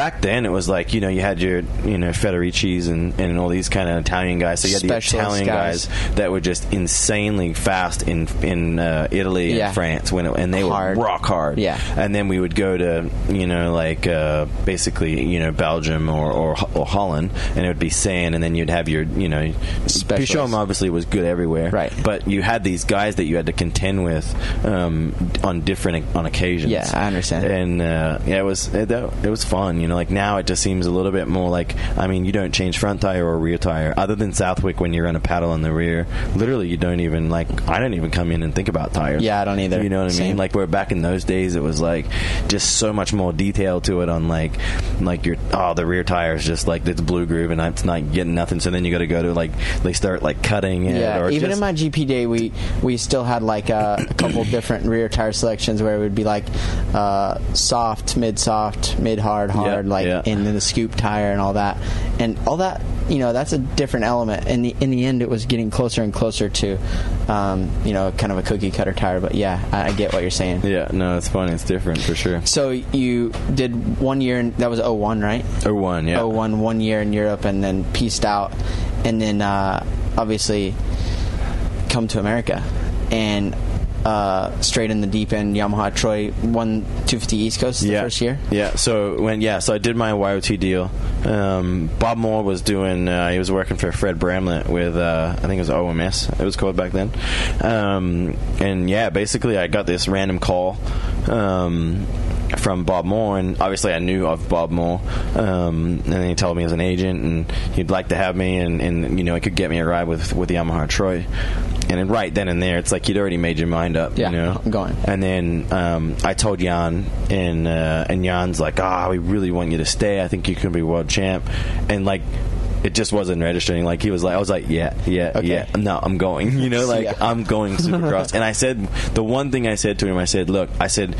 Back then, it was like you know you had your you know Federici's and, and all these kind of Italian guys. So you had the Italian guys. guys. that were just insanely fast in in uh, Italy Yeah. and France when it, and they Hard. were rock hard. Yeah. and then we would go to you know like uh, basically you know Belgium or, or or Holland, and it would be sand, and then you'd have your you know Specialists. Pichon obviously was good everywhere, Right. But you had these guys that you had to contend with um, on different on occasions. Yeah, I understand. And uh, yeah, it was it, it was fun. You know, like now it just seems a little bit more like I mean, you don't change front tire or rear tire other than Southwick when you're on a paddle in the rear. Literally, you don't even like. I don't even come in and think about tires. Yeah, I don't either. You know what I Same. mean? Like where back in those days, it was like just so much more detail to it on like like your oh the rear tire is just like it's blue groove and it's not getting nothing. So then you got to go to like they start like cutting it. Yeah, or even just, in my GP day, we we still had like uh, a couple different rear tire selections where it would be like uh, soft, mid soft, mid hard, hard, Like yeah. and then the scoop tire and all that, and all that. You know, that's a different element. In the in the end, it was getting closer and closer to, um, you know, kind of a cookie cutter tire. But yeah, I, I get what you're saying. yeah, no, it's funny. It's different for sure. So you did one year, and that was 01, right? Or one, yeah. 01 one year in Europe and then pieced out and then uh, obviously come to America and uh, straight in the deep end Yamaha Troy won 250 East Coast the first year Yeah. So when yeah, so I did my YOT deal. Um, Bob Moore was doing. Uh, he was working for Fred Bramlett with uh, I think it was OMS. It was called back then. Um, and yeah, basically I got this random call. Um, from Bob Moore, and obviously I knew of Bob Moore, um, and then he told me as an agent, and he'd like to have me, and, and you know, he could get me a ride with with Yamaha Troy, and then right then and there, it's like you'd already made your mind up, Yeah, you know, I'm going. and then um, I told Jan, and uh, and Jan's like, "Ah, we really want you to stay. I think you can be world champ." And like, it just wasn't registering. Like he was like, I was like, "Yeah, yeah, Okay. yeah." No, I'm going. You know, like Yeah. I'm going Supercross. and I said the one thing I said to him, I said, "Look, I said."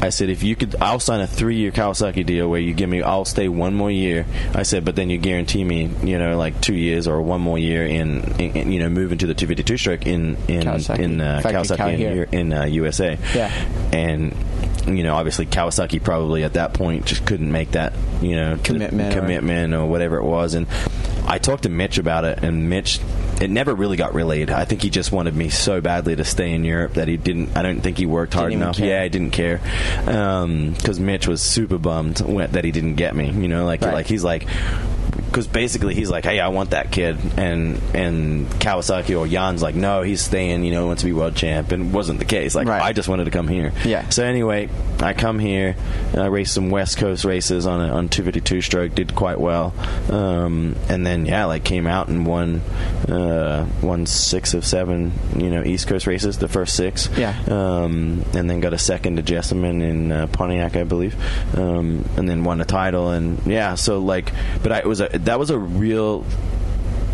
I said, if you could, I'll sign a three-year Kawasaki deal where you give me, I'll stay one more year. I said, but then you guarantee me, you know, like two years or one more year in, in, in you know, moving to the 252 stroke in in Kawasaki. in uh, Factory Kawasaki in, in uh, USA. Yeah. and you know, obviously Kawasaki probably at that point just couldn't make that, you know, Commitment or- commitment or whatever it was, and I talked to Mitch about it, and Mitch. It never really got relayed. I think he just wanted me so badly to stay in Europe that he didn't. I don't think he worked hard enough. care. Yeah, I didn't care um, because Mitch was super bummed that he didn't get me. You know, like Right. like he's like because basically he's like, hey, I want that kid, and and Kawasaki or Jan's like, no, he's staying. You know, wants to be world champ, and wasn't the case. Like Right. I just wanted to come here. Yeah. So anyway, I come here, and I raced some West Coast races on a, on 252 stroke, did quite well, um, and then yeah, like came out and won uh, won six of seven, you know, East Coast races, the first six. Yeah. Um, and then got a second to Jessamine in uh, Pontiac, I believe, um, and then won a title, and yeah, so like, but I, it was a that was a real.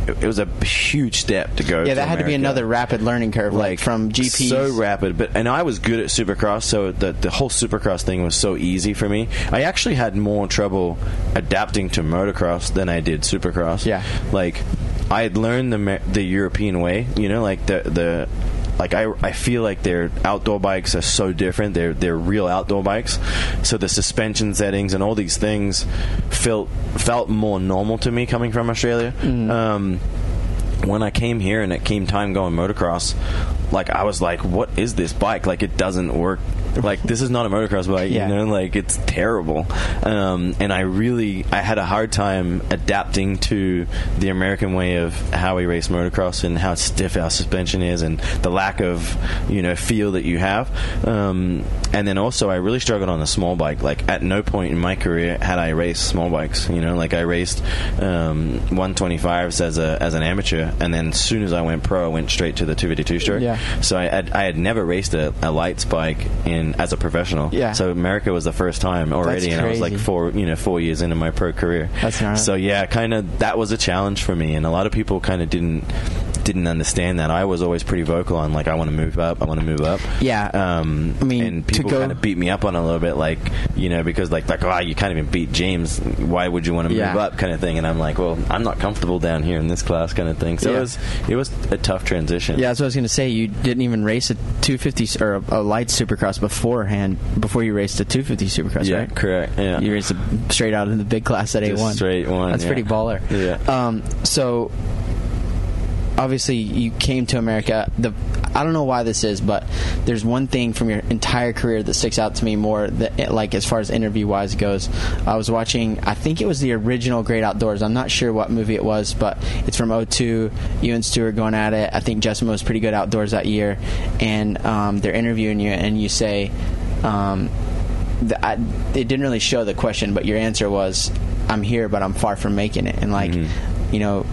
It was a huge step to go. yeah that had to be another rapid learning curve like, from GP so rapid but and I was good at supercross so the the whole supercross thing was so easy for me I actually had more trouble adapting to motocross than I did supercross Yeah. like I had learned the the European way you know like the the like I, I feel like their outdoor bikes are so different. They're they're real outdoor bikes, so the suspension settings and all these things felt felt more normal to me coming from Australia. Um, when I came here and it came time going motocross, like I was like, "What is this bike? Like it doesn't work. Like this is not a motocross bike. Yeah. You know, like it's terrible." Um, and I really, I had a hard time adapting to the American way of how we race motocross and how stiff our suspension is and the lack of you know feel that you have. Um, and then also, I really struggled on a small bike. Like at no point in my career had I raced small bikes. You know, like I raced um, 125s as a as an amateur, and then as soon as I went pro, I went straight to the 252 stroke. Yeah. So I had, I had never raced a, a lights bike in as a professional. Yeah. So America was the first time already, and I was like four you know four years into my pro career. That's gnarly. So yeah, kind of that was a challenge for me, and a lot of people kind of didn't didn't understand that. I was always pretty vocal on like I want to move up, I want to move up. Yeah. Um, I mean, and people go- kind of beat me up on it a little bit, like you know, because like like oh, you can't even beat James. Why would you want to Yeah. move up, kind of thing? And I'm like, well, I'm not comfortable down here in this class, kind of thing. So Yeah. it was it was a tough transition. Yeah, that's what I was going to say. You didn't even race a 250 or a, a light supercross beforehand, before you raced a 250 supercross, right? Yeah, right? correct. Yeah. You raced it straight out in the big class at Just A1. straight one, That's yeah. pretty baller. Yeah. Um, so obviously you came to America. The I don't know why this is, but there's one thing from your entire career that sticks out to me more. That like as far as interview wise goes, I was watching. I think it was the original Great Outdoors. I'm not sure what movie it was, but it's from 02. You and Stewart going at it. I think Justin was pretty good outdoors that year, and um, they're interviewing you, and you say. Um, the, I, it didn't really show the question, but your answer was, "I'm here, but I'm far from making it." And like, you know,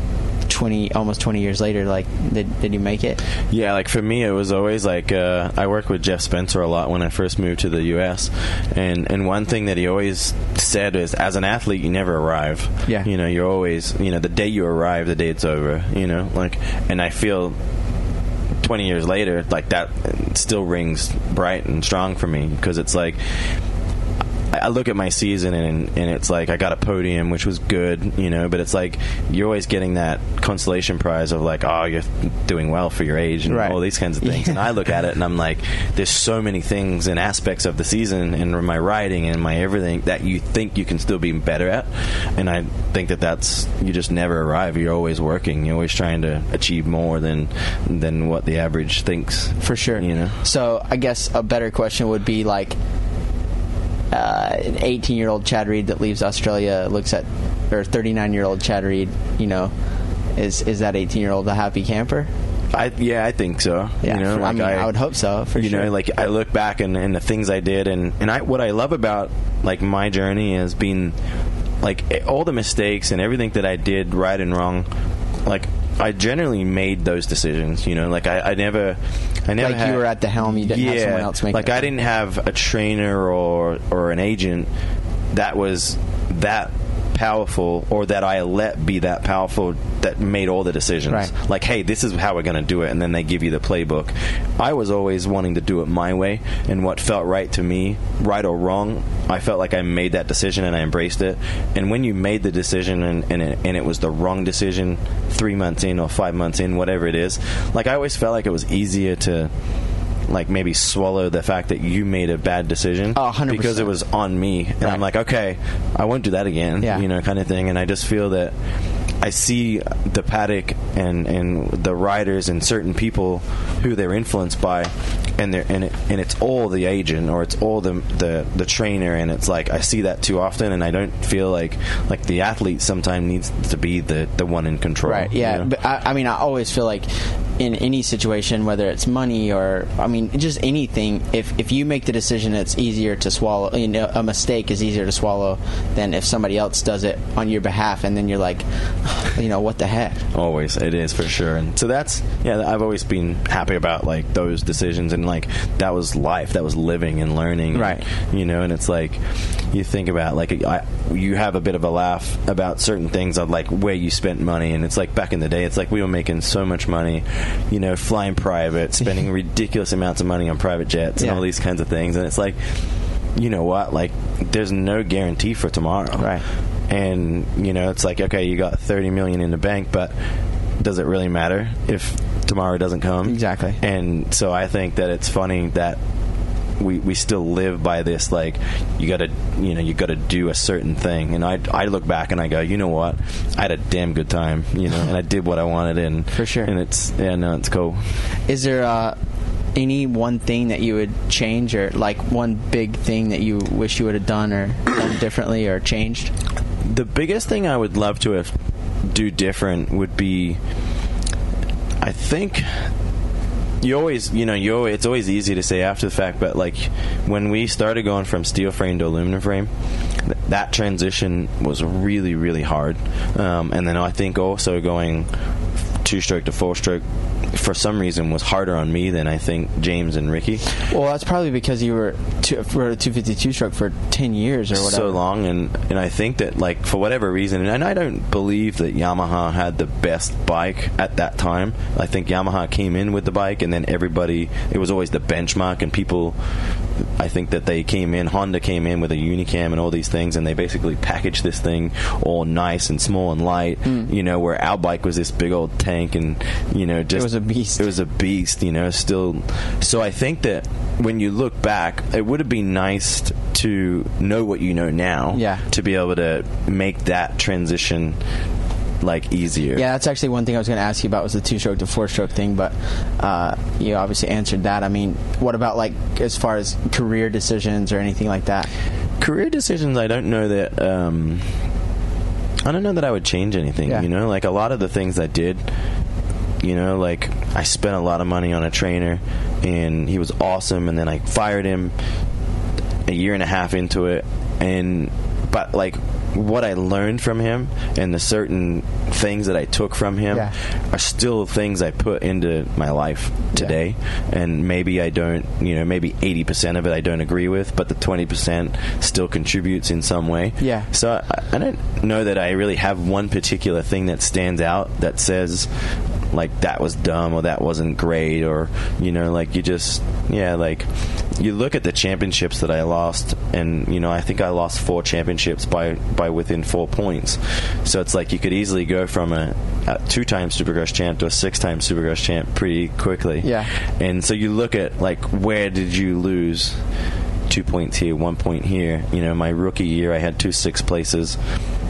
twenty almost twenty years later, like, did did you make it? Yeah, like for me, it was always like uh, I worked with Jeff Spencer a lot when I first moved to the U.S. and and one thing that he always said is, as an athlete, you never arrive. Yeah. you know, you're always you know the day you arrive, the day it's over. You know, like, and I feel. 20 years later like that still rings bright and strong for me because it's like I look at my season and and it's like I got a podium, which was good, you know. But it's like you're always getting that consolation prize of like, oh, you're doing well for your age and Right. all these kinds of things. And I look at it and I'm like, there's so many things and aspects of the season and my riding and my everything that you think you can still be better at. And I think that that's you just never arrive. You're always working. You're always trying to achieve more than than what the average thinks. For sure. You know. So I guess a better question would be like, uh, an 18 year old Chad Reed that leaves Australia looks at, or 39 year old Chad Reed, you know, is is that 18 year old a happy camper? I yeah, I think so. Yeah, you know, for- I mean, I, would hope so. For you sure. know like i look back and, and the things i did and, and i what i love about like my journey is being like all the mistakes and everything that i did right and wrong like i generally made those decisions you know like i, I never i never Like had, you were at the helm, you didn't yeah, have someone else make like that i didn't have a trainer or or an agent that was that powerful or that I let be that powerful that made all the decisions. Right. Like, hey, this is how we're going to do it, and then they give you the playbook. I was always wanting to do it my way, and what felt right to me, right or wrong, I felt like I made that decision and I embraced it. And when you made the decision and, and, it, and it was the wrong decision three months in or five months in, whatever it is, like I always felt like it was easier to like maybe swallow the fact that you made a bad decision Oh, 100%. because it was on me and Right. I'm like okay I won't do that again Yeah. you know kind of thing and I just feel that I see the paddock and, and the riders and certain people who they're influenced by and they're and, it, and it's all the agent or it's all the, the the trainer and it's like I see that too often and I don't feel like like the athlete sometimes needs to be the, the one in control Right. you Yeah. know? But I, I mean, I always feel like in any situation, whether it's money or I mean, just anything, if if you make the decision, it's easier to swallow. You know, a mistake is easier to swallow than if somebody else does it on your behalf, and then you're like, you know, what the heck? Always, it is for sure. And so that's yeah. I've always been happy about like those decisions, and like that was life, that was living and learning, Right. You know, and it's like you think about like I, you have a bit of a laugh about certain things of like where you spent money, and it's like back in the day, it's like we were making so much money, you know, flying private, spending ridiculous amounts of money on private jets and Yeah. all these kinds of things, and it's like. You know what? Like, there's no guarantee for tomorrow Right. and you know it's like okay you got 30 million in the bank but does it really matter if tomorrow doesn't come Exactly. and so i think that it's funny that we, we still live by this like you gotta you know you gotta do a certain thing and I, I look back and I go you know what I had a damn good time you know and I did what I wanted and For sure. and it's yeah no it's cool Is there uh, any one thing that you would change, or like one big thing that you wish you would have done or done differently or changed? the biggest thing I would love to have do different would be I think you always you know you always, it's always easy to say after the fact but like when we started going from steel frame to aluminum frame th- that transition was really really hard. Um, and then I think also going two stroke to four stroke for some reason was harder on me than I think James and Ricky. Well, that's probably because you were two, for a 252 stroke for 10 years or whatever. So long, and and I think that like for whatever reason, and I don't believe that Yamaha had the best bike at that time. I think Yamaha came in with the bike, and then everybody it was always the benchmark, and people. I think that they came in. Honda came in with a Unicam and all these things, and they basically packaged this thing all nice and small and light. Mm. You know, where our bike was this big old tank, and you know, just it was a beast. It was a beast. You know, still. So I think that when you look back, it would have been nice to know what you know now. Yeah. To be able to make that transition like easier. Yeah, that's actually one thing I was going to ask you about was the two stroke to four stroke thing, but uh, you obviously answered that. I mean, what about like as far as career decisions or anything like that? Career decisions, I don't know that. Um, I don't know that I would change anything. Yeah. You know, like a lot of the things I did. You know, like I spent a lot of money on a trainer, and he was awesome, and then I fired him a year and a half into it, and but like what I learned from him and the certain things that I took from him Yeah. are still things I put into my life today. And maybe I don't, you know, maybe 80% of it I don't agree with, but the 20% still contributes in some way. Yeah. So I, I don't know that I really have one particular thing that stands out that says, like, that was dumb or that wasn't great or, you know, like you just, yeah, like you look at the championships that I lost, and you know I think I lost four championships by by within four points. So it's like you could easily go from a, a two-time Supercross champ to a six-time Supercross champ pretty quickly. Yeah. And so you look at like where did you lose? Two points here, one point here. You know, my rookie year, I had two six places,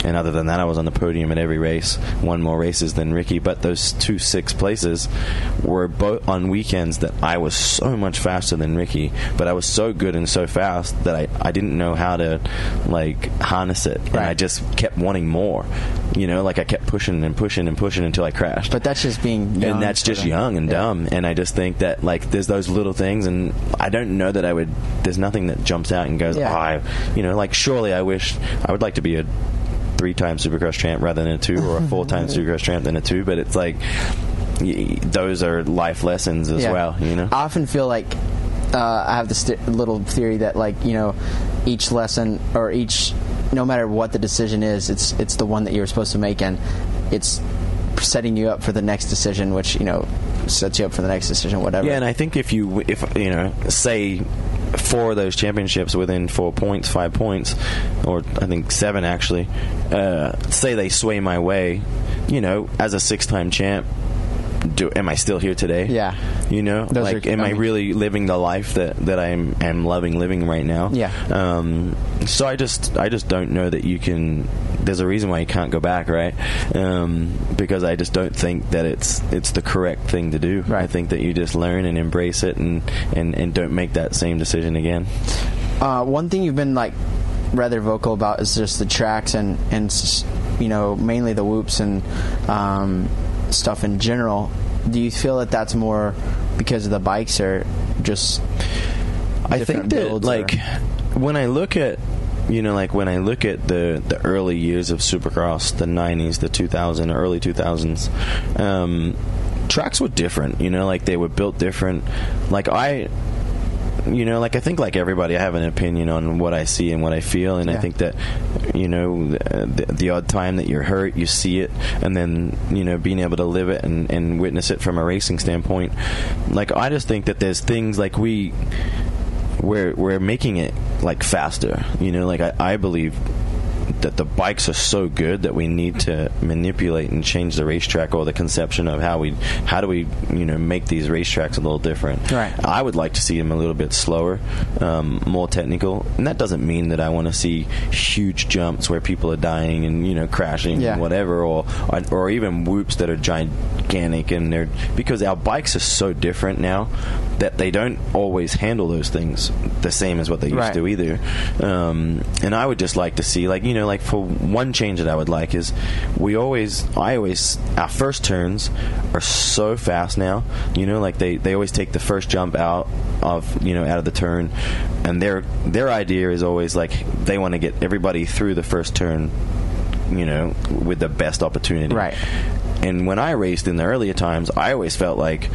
and other than that, I was on the podium at every race. Won more races than Ricky, but those two six places were both on weekends that I was so much faster than Ricky, but I was so good and so fast that I, I didn't know how to like harness it, and I just kept wanting more. You know, like I kept pushing and pushing and pushing until I crashed But that's just being young. and that's just young and Yeah. dumb and i just think that like there's those little things and i don't know that i would there's nothing that jumps out and goes Yeah. oh, I, you know like surely i wish i would like to be a three-time supercross champ rather than a two or a four-time supercross champ than a two but it's like those are life lessons as Yeah. well you know I often feel like uh, I have this th- little theory that like you know each lesson or each no matter what the decision is, it's it's the one that you're supposed to make, and it's setting you up for the next decision, which you know sets you up for the next decision, whatever. Yeah, and I think if you if you know say four of those championships within four points, five points, or I think seven actually, uh, say they sway my way, you know, as a six-time champ. Do, am I still here today? Yeah. You know, Those like, are- am I mean- really living the life that, that I'm am loving living right now? Yeah. Um, so I just I just don't know that you can. There's a reason why you can't go back, right? Um, because I just don't think that it's it's the correct thing to do. Right. I think that you just learn and embrace it, and and and don't make that same decision again. Uh, one thing you've been like rather vocal about is just the tracks and and you know mainly the whoops and um, stuff in general. Do you feel that that's more because of the bikes or just? I think that like or- when I look at you know like when I look at the the early years of Supercross, the '90s, the 2000, early 2000s, um, tracks were different. You know, like they were built different. Like I. You know, like I think, like everybody, I have an opinion on what I see and what I feel, and Yeah. I think that, you know, the, the odd time that you're hurt, you see it, and then you know, being able to live it and, and witness it from a racing standpoint, like I just think that there's things like we we're we're making it like faster. You know, like I, I believe that the bikes are so good that we need to manipulate and change the racetrack or the conception of how we how do we you know make these racetracks a little different. Right. I would like to see them a little bit slower, um, more technical, and that doesn't mean that I want to see huge jumps where people are dying and you know crashing Yeah. and whatever, or or, or even whoops that are gigantic and they're because our bikes are so different now that they don't always handle those things the same as what they used Right. to either. Um, and I would just like to see, like you know, like for one change that I would like is we always, I always, our first turns are so fast now. You know, like they they always take the first jump out of you know out of the turn, and their their idea is always like they want to get everybody through the first turn. You know, with the best opportunity. Right. and when I raced in the earlier times, I always felt like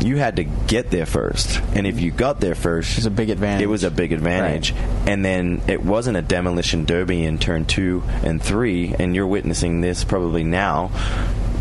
you had to get there first, and if you got there first, It was a big advantage. It was a big advantage, and then it wasn't a demolition derby in turn two and three, and you're witnessing this probably now.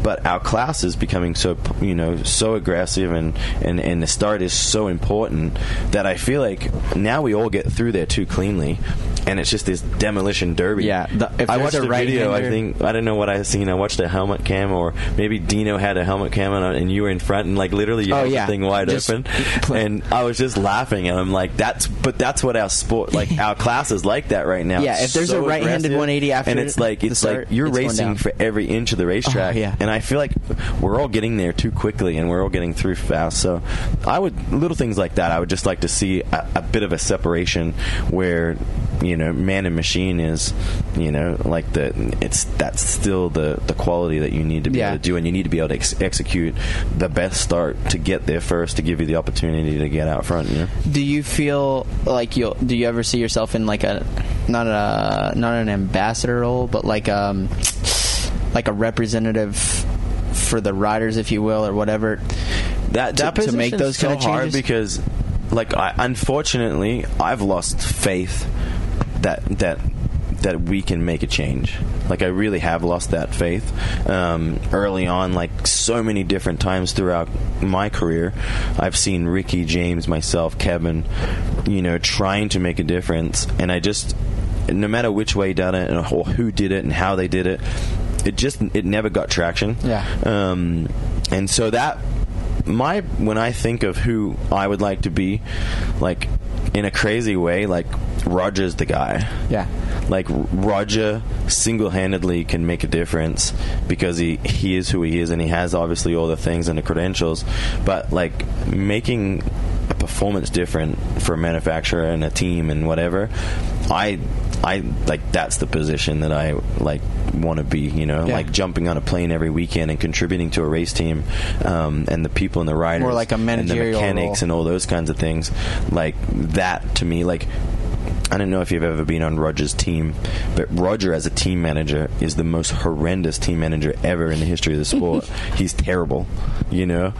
But our class is becoming so you know so aggressive, and, and, and the start is so important that I feel like now we all get through there too cleanly, and it's just this demolition derby. Yeah, the- if I watched a a video. I think I don't know what I seen. I watched a helmet cam, or maybe Dino had a helmet cam, on, and you were in front, and like literally you Oh, had yeah. the thing wide Just open, and I was just laughing, and I'm like, that's but that's what our sport, like our class is like that right now. Yeah, It's if there's a right-handed 180 after and it's like it's start, like you're it's racing for every inch of the racetrack, Oh, yeah. and I feel like we're all getting there too quickly, and we're all getting through fast. So I would little things like that. I would just like to see a, a bit of a separation where you know man and machine is you know like the it's that's still the the quality that you need to be Yeah. able to do and you need to be able to ex- execute the best start to get there first to give you the opportunity to get out front you know Do you feel like you'll? Do you ever see yourself in like a not a not an ambassador role, but like um like a representative for the riders, if you will, or whatever? that that to make those so kinda hard changes? because like I, unfortunately I've lost faith that that that we can make a change. Like I really have lost that faith um, early on. Like so many different times throughout my career, I've seen Ricky, James, myself, Kevin, you know, trying to make a difference, and I just, no matter which way done it, and or who did it, and how they did it, it just it never got traction. Yeah. Um, and so that my when I think of who I would like to be, like in a crazy way, like Roger's the guy. Yeah. Like Roger single-handedly can make a difference because he he is who he is and he has obviously all the things and the credentials, but like making a performance different for a manufacturer and a team and whatever, I I like that's the position that I like want to be. You know, Yeah. like jumping on a plane every weekend and contributing to a race team, um, and the people and the riders, More like a and the mechanics role. and all those kinds of things. Like that to me, like I don't know if you've ever been on Roger's team, but Roger as a team manager is the most horrendous team manager ever in the history of the sport. He's terrible, you know.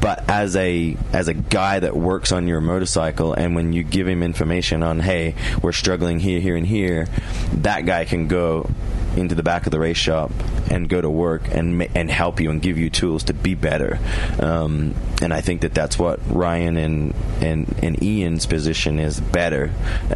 But as a as a guy that works on your motorcycle, and when you give him information on, hey, we're struggling here, here, and here, that guy can go into the back of the race shop and go to work and and help you and give you tools to be better. Um, and I think that that's what Ryan and, and and Ian's position is better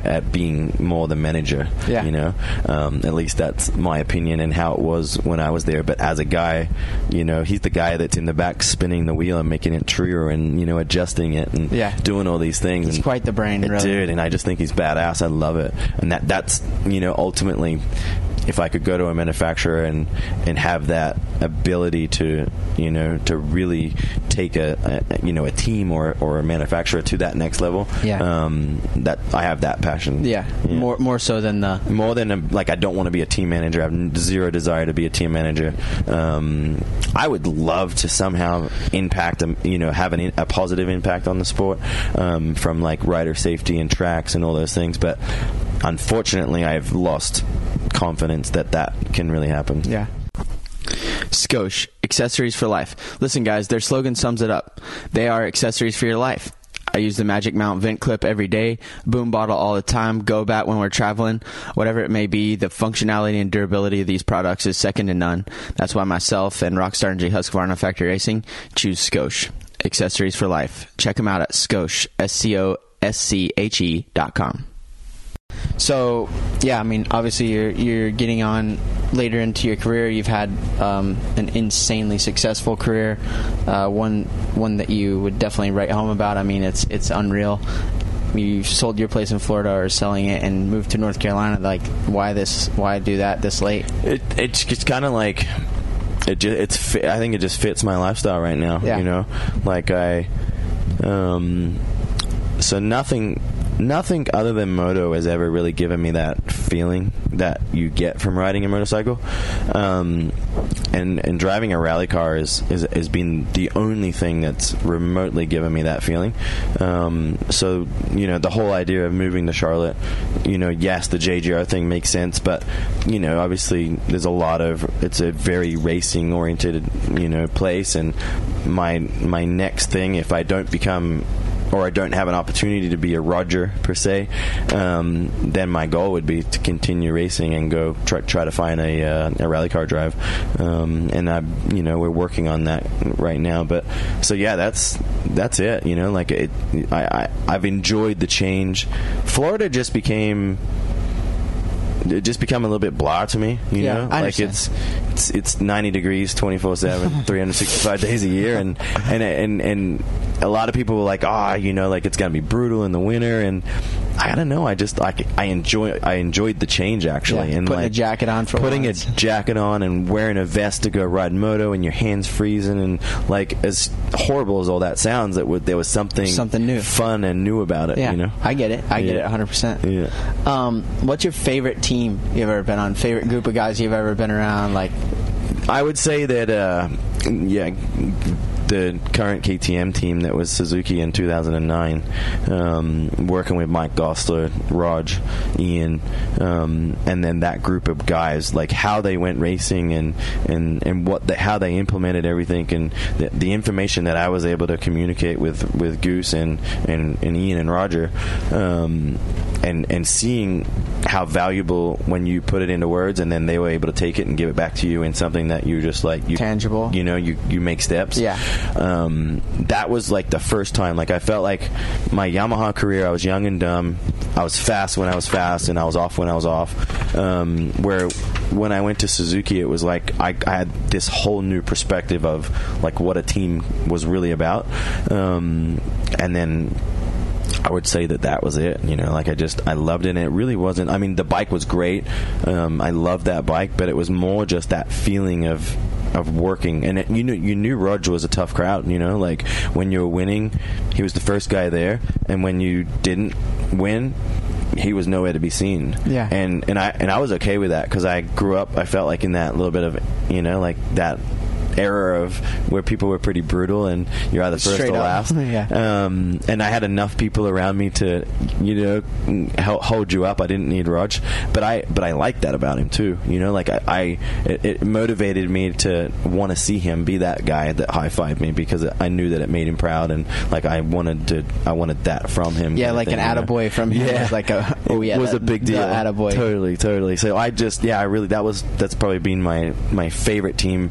at being more the manager. Yeah. You know, um, at least that's my opinion and how it was when I was there. But as a guy, you know, he's the guy that's in the back spinning the wheel and making it truer and you know adjusting it and Yeah. doing all these things. He's and, quite the brain, really. dude. And I just think he's badass. I love it. And that that's you know ultimately if I could go to a manufacturer and and have that ability to you know to really take a, a you know a team or or a manufacturer to that next level. Yeah. Um, that I have that passion. Yeah, more more so than the More than a, like, I don't want to be a team manager. I have zero desire to be a team manager. Um, I would love to somehow impact, um, you know, have an, a positive impact on the sport um, from like rider safety and tracks and all those things. But unfortunately, I've lost confidence that that can really happen. Yeah. Scosche, accessories for life. Listen, guys, their slogan sums it up. They are accessories for your life. I use the Magic Mount vent clip every day, boom bottle all the time, go bat when we're traveling, whatever it may be. The functionality and durability of these products is second to none. That's why myself and Rockstar and J Husqvarna Factory Racing choose Scosche. Accessories for life. Check them out at Scosche, S C O S C H E dot com. So, yeah, I mean, obviously you're you're getting on later into your career. You've had um, an insanely successful career, uh, one one that you would definitely write home about. I mean, it's it's unreal. You sold your place in Florida or selling it and moved to North Carolina. Like, why this? Why do that this late? It, it's just kind of like it. Just, it's. I think it just fits my lifestyle right now. Yeah. You know, like I. Um, so nothing nothing other than moto has ever really given me that feeling that you get from riding a motorcycle. Um, and and driving a rally car is, is has been the only thing that's remotely given me that feeling. Um, so you know the whole idea of moving to Charlotte, you know, yes, the JGR thing makes sense, but you know, obviously there's a lot of it's a very racing oriented you know place, and my my next thing if I don't become or I don't have an opportunity to be a Roger per se, um, then my goal would be to continue racing and go try, try to find a, uh, a rally car drive. Um, and I, you know, we're working on that right now. But so yeah, that's that's it. You know, like it, I, I I've enjoyed the change. Florida just became it just become a little bit blah to me. You Yeah, know, like it's it's it's 90 degrees 24 7 365 days a year and and and and a lot of people were like ah you know like it's gonna be brutal in the winter and I don't know I just like I enjoy I enjoyed the change actually Yeah, and putting a like jacket on for putting a jacket on and wearing a vest to go ride moto and your hands freezing and like as horrible as all that sounds that there was something Something new. fun and new about it Yeah, you know I get it. I get it 100%. yeah Um, what's your favorite team you've ever been on? Favorite group of guys you've ever been around? Like, I would say that, uh, yeah, the current KTM team that was Suzuki in 2009, um, working with Mike Gosselaar, Raj, Ian, um, and then that group of guys, like how they went racing and and and what the, how they implemented everything and the, the information that I was able to communicate with with Goose and and, and Ian and Roger, um, and and seeing how valuable when you put it into words and then they were able to take it and give it back to you in something that you just like you Tangible. you know you you make steps. Yeah. um, that was like the first time. Like i felt like my yamaha career i was young and dumb. I was fast when i was fast and i was off when i was off. Um, where when i went to suzuki it was like I, I had this whole new perspective of like what a team was really about. Um, and then I would say that that was it. You know, like I just I loved it, and it really wasn't. I mean, the bike was great. Um, I loved that bike, but it was more just that feeling of of working. And it, you knew you knew Roger was a tough crowd. You know, like when you were winning, he was the first guy there, and when you didn't win. He was nowhere to be seen. Yeah. and and I and I was okay with that because I grew up. I felt like in that little bit of you know like that era of where people were pretty brutal and you're either first Straight or last. Yeah. Um, and I had enough people around me to, you know, help hold you up. I didn't need Raj, but I, but I liked that about him too. You know, like I, I it, it motivated me to want to see him be that guy that high fived me because I knew that it made him proud and like I wanted to, I wanted that from him. yeah, like thing, an you know? attaboy from him Yeah. was like a, oh yeah, it was that- a big deal. attaboy. Totally, totally. So I just, yeah, I really that was that's probably been my my favorite team,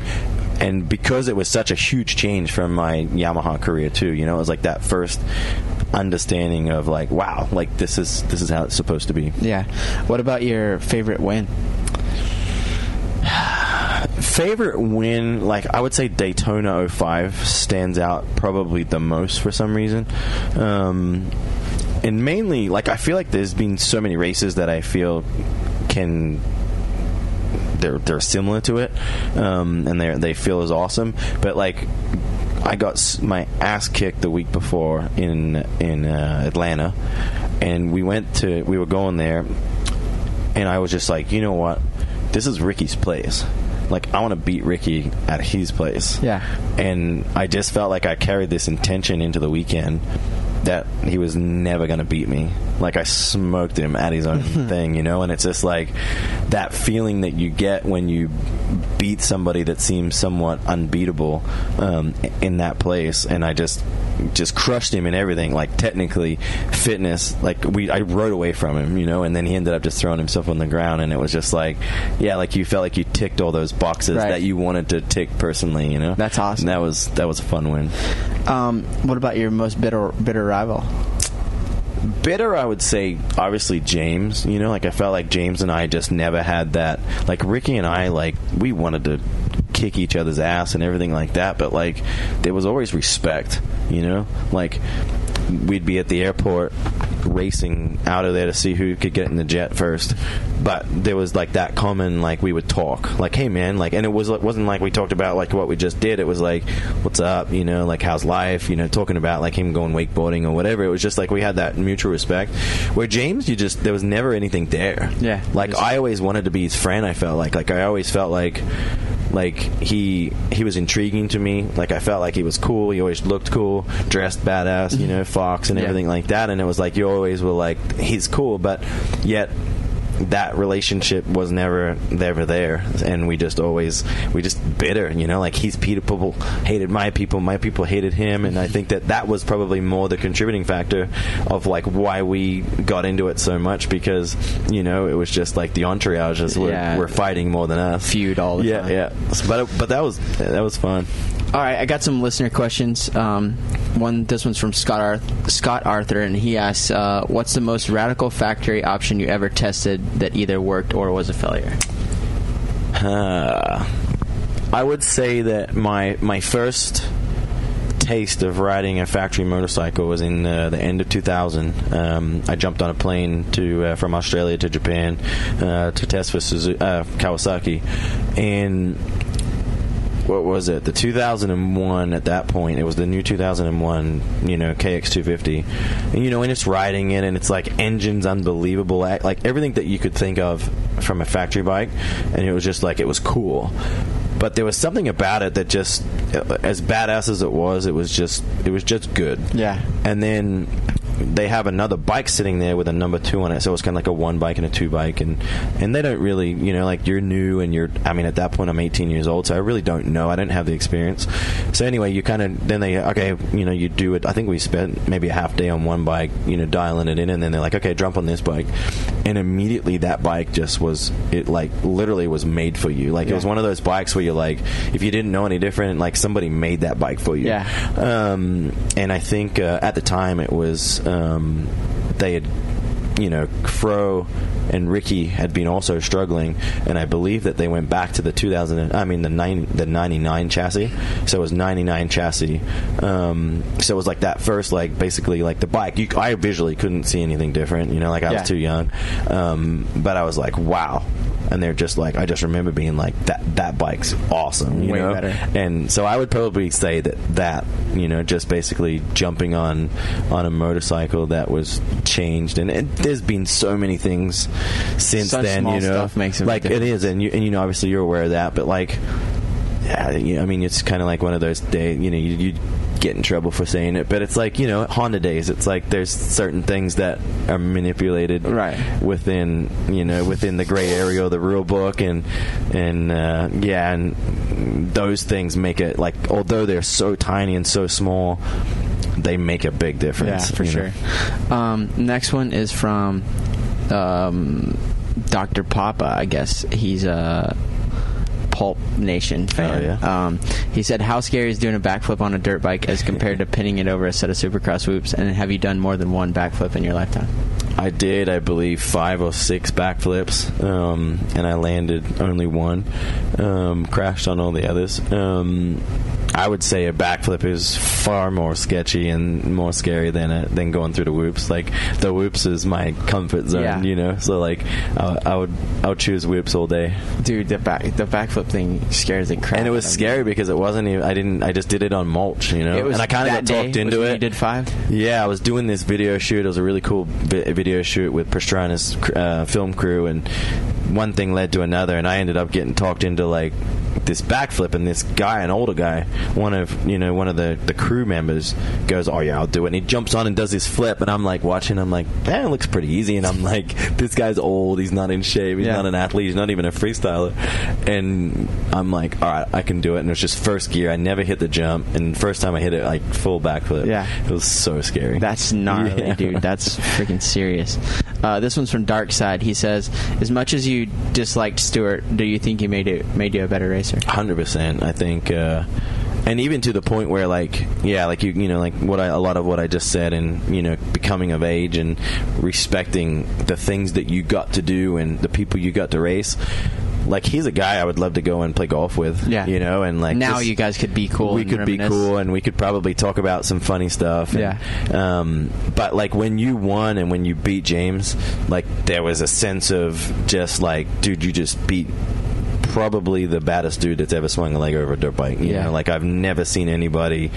and because it was such a huge change from my Yamaha career too. You know, it was like that first understanding of like, wow, like this is this is how it's supposed to be. Yeah. What about your favorite win? Favorite win, like I would say Daytona 05 stands out probably the most for some reason. Um, and mainly, like I feel like there's been so many races that I feel can they're they're similar to it, um, and they they feel as awesome. But like, I got my ass kicked the week before in in uh, Atlanta, and we went to we were going there, and I was just like, you know what, this is Ricky's place. Like I want to beat Ricky at his place. Yeah. And I just felt like I carried this intention into the weekend that he was never going to beat me. Like I smoked him at his own thing, you know. And it's just like that feeling that you get when you beat somebody that seems somewhat unbeatable um, in that place. And I just just crushed him in everything like technically fitness like we I rode away from him you know and then he ended up just throwing himself on the ground and it was just like yeah like you felt like you ticked all those boxes Right. that you wanted to tick personally you know That's awesome. And that was that was a fun win Um, what about your most bitter bitter rival? bitter i would say obviously james you know like i felt like james and i just never had that like ricky and i like we wanted to kick each other's ass and everything like that but like there was always respect you know like we'd be at the airport racing out of there to see who could get in the jet first. But there was like that common like we would talk like, hey man, like, and it was it wasn't like we talked about like what we just did. It was like, what's up, you know, like how's life, you know, talking about like him going wakeboarding or whatever. It was just like we had that mutual respect. Where James, you just there was never anything there. Yeah. like I always wanted to be his friend. I felt like like I always felt like like he he was intriguing to me. Like I felt like he was cool. He always looked cool, dressed badass, you know, fox and Yeah. everything like that. And it was like you always were like he's cool, but yet that relationship was never never there and we just always we just bitter you know like his people hated my people my people hated him and i think that that was probably more the contributing factor of like why we got into it so much because you know it was just like the entourages were, Yeah. were fighting more than us Feud all the yeah time. yeah but but that was that was fun All right, I got some listener questions. Um, one, this one's from Scott Arth- Scott Arthur, and he asks, uh, "What's the most radical factory option you ever tested that either worked or was a failure?" Uh, I would say that my my first taste of riding a factory motorcycle was in uh, the end of 2000. Um, I jumped on a plane to uh, from Australia to Japan uh, to test for uh, Kawasaki, and what was it? The 2001 at that point. It was the new 2001, you know, KX250. And you know, and it's riding it, and it's like engines unbelievable, like everything that you could think of from a factory bike, and it was just like it was cool. But there was something about it that just, uh, as badass as it was, it was just, it was just good. Yeah. And then they have another bike sitting there with a number two on it, so it's kind of like a one bike and a two bike, and and they don't really, you know, like you're new and you're. I mean, at that point, I'm 18 years old, so I really don't know. I don't have the experience. So anyway, you kind of then they okay, you know, you do it. I think we spent maybe a half day on one bike, you know, dialing it in, and then they're like, okay, jump on this bike, and immediately that bike just was it like literally was made for you. Like it was one of those bikes where you're like, if you didn't know any different, like somebody made that bike for you. Yeah. Um, and I think uh, at the time it was um, they had, you know, Fro and Ricky had been also struggling, and I believe that they went back to the 2000. I mean the 90, the 99 chassis. So it was 99 chassis. Um, so it was like that first, like basically like the bike. You, I visually couldn't see anything different. You know, like I Yeah. was too young, um, but I was like, wow. And they're just like I just remember being like that. That bike's awesome, you Way know. better. And so I would probably say that that you know just basically jumping on on a motorcycle that was changed, and, and there's been so many things since Such then. you know, stuff makes like it is, and you and you know obviously you're aware of that, but like. Yeah, you- I mean, it's kind of like one of those days. You know, you, you get in trouble for saying it, but it's like you know, Honda days. It's like there's certain things that are manipulated, Right. within you know within the gray area of the rule book and and uh, yeah and those things make it like although they're so tiny and so small they make a big Yeah, difference for sure. Um, next one is from um, Dr. Papa, I guess. He's a Pulp Nation fan. Oh, yeah? um, he said, How scary is doing a backflip on a dirt bike as compared to pinning it over a set of supercross whoops? And have you done more than one backflip in your lifetime? I did, I believe, five or six backflips, um, and I landed only one. Um, crashed on all the others. Um, I would say a backflip is far more sketchy and more scary than a, than going through the whoops. Like the whoops is my comfort zone, Yeah. you know. So like, I, I would I would choose whoops all day. Dude, the back the backflip thing scares the crap. And it was out of me. scary because it wasn't even. I didn't. I just did it on mulch, you know. It was and I kind of got talked into it. You did five. Yeah, I was doing this video shoot. It was a really cool vi- video shoot with Pastrana's uh, film crew, and one thing led to another, and I ended up getting talked into like this backflip, and this guy, an older guy, one of you know one of the the crew members, goes, "Oh yeah, I'll do it," and he jumps on and does this flip, and I'm like watching, I'm like, "That looks pretty easy," and I'm like, "This guy's old. He's not in shape. He's Yeah. not an athlete. He's not even a freestyler," and I'm like, "All right, I can do it." And it was just first gear. I never hit the jump, and first time I hit it, like full backflip. Yeah. it was so scary. That's gnarly, Yeah. dude. That's freaking serious. Uh, this one's from Dark Side. He says, "As much as you disliked Stewart, do you think he made it made you a better racer?" Hundred percent. I think, uh, and even to the point where, like, yeah, like you, you know, like what I, a lot of what I just said, and you know, becoming of age and respecting the things that you got to do and the people you got to race. like he's a guy I would love to go and play golf with. Yeah. you know, and like now just- you guys could be cool. we could be cool and we could probably talk about some funny stuff. and, Yeah. Um, but like when you won and when you beat James, like there was a sense of just like, dude, you just beat probably the baddest dude that's ever swung a leg over a dirt bike. You Yeah. know, like I've never seen anybody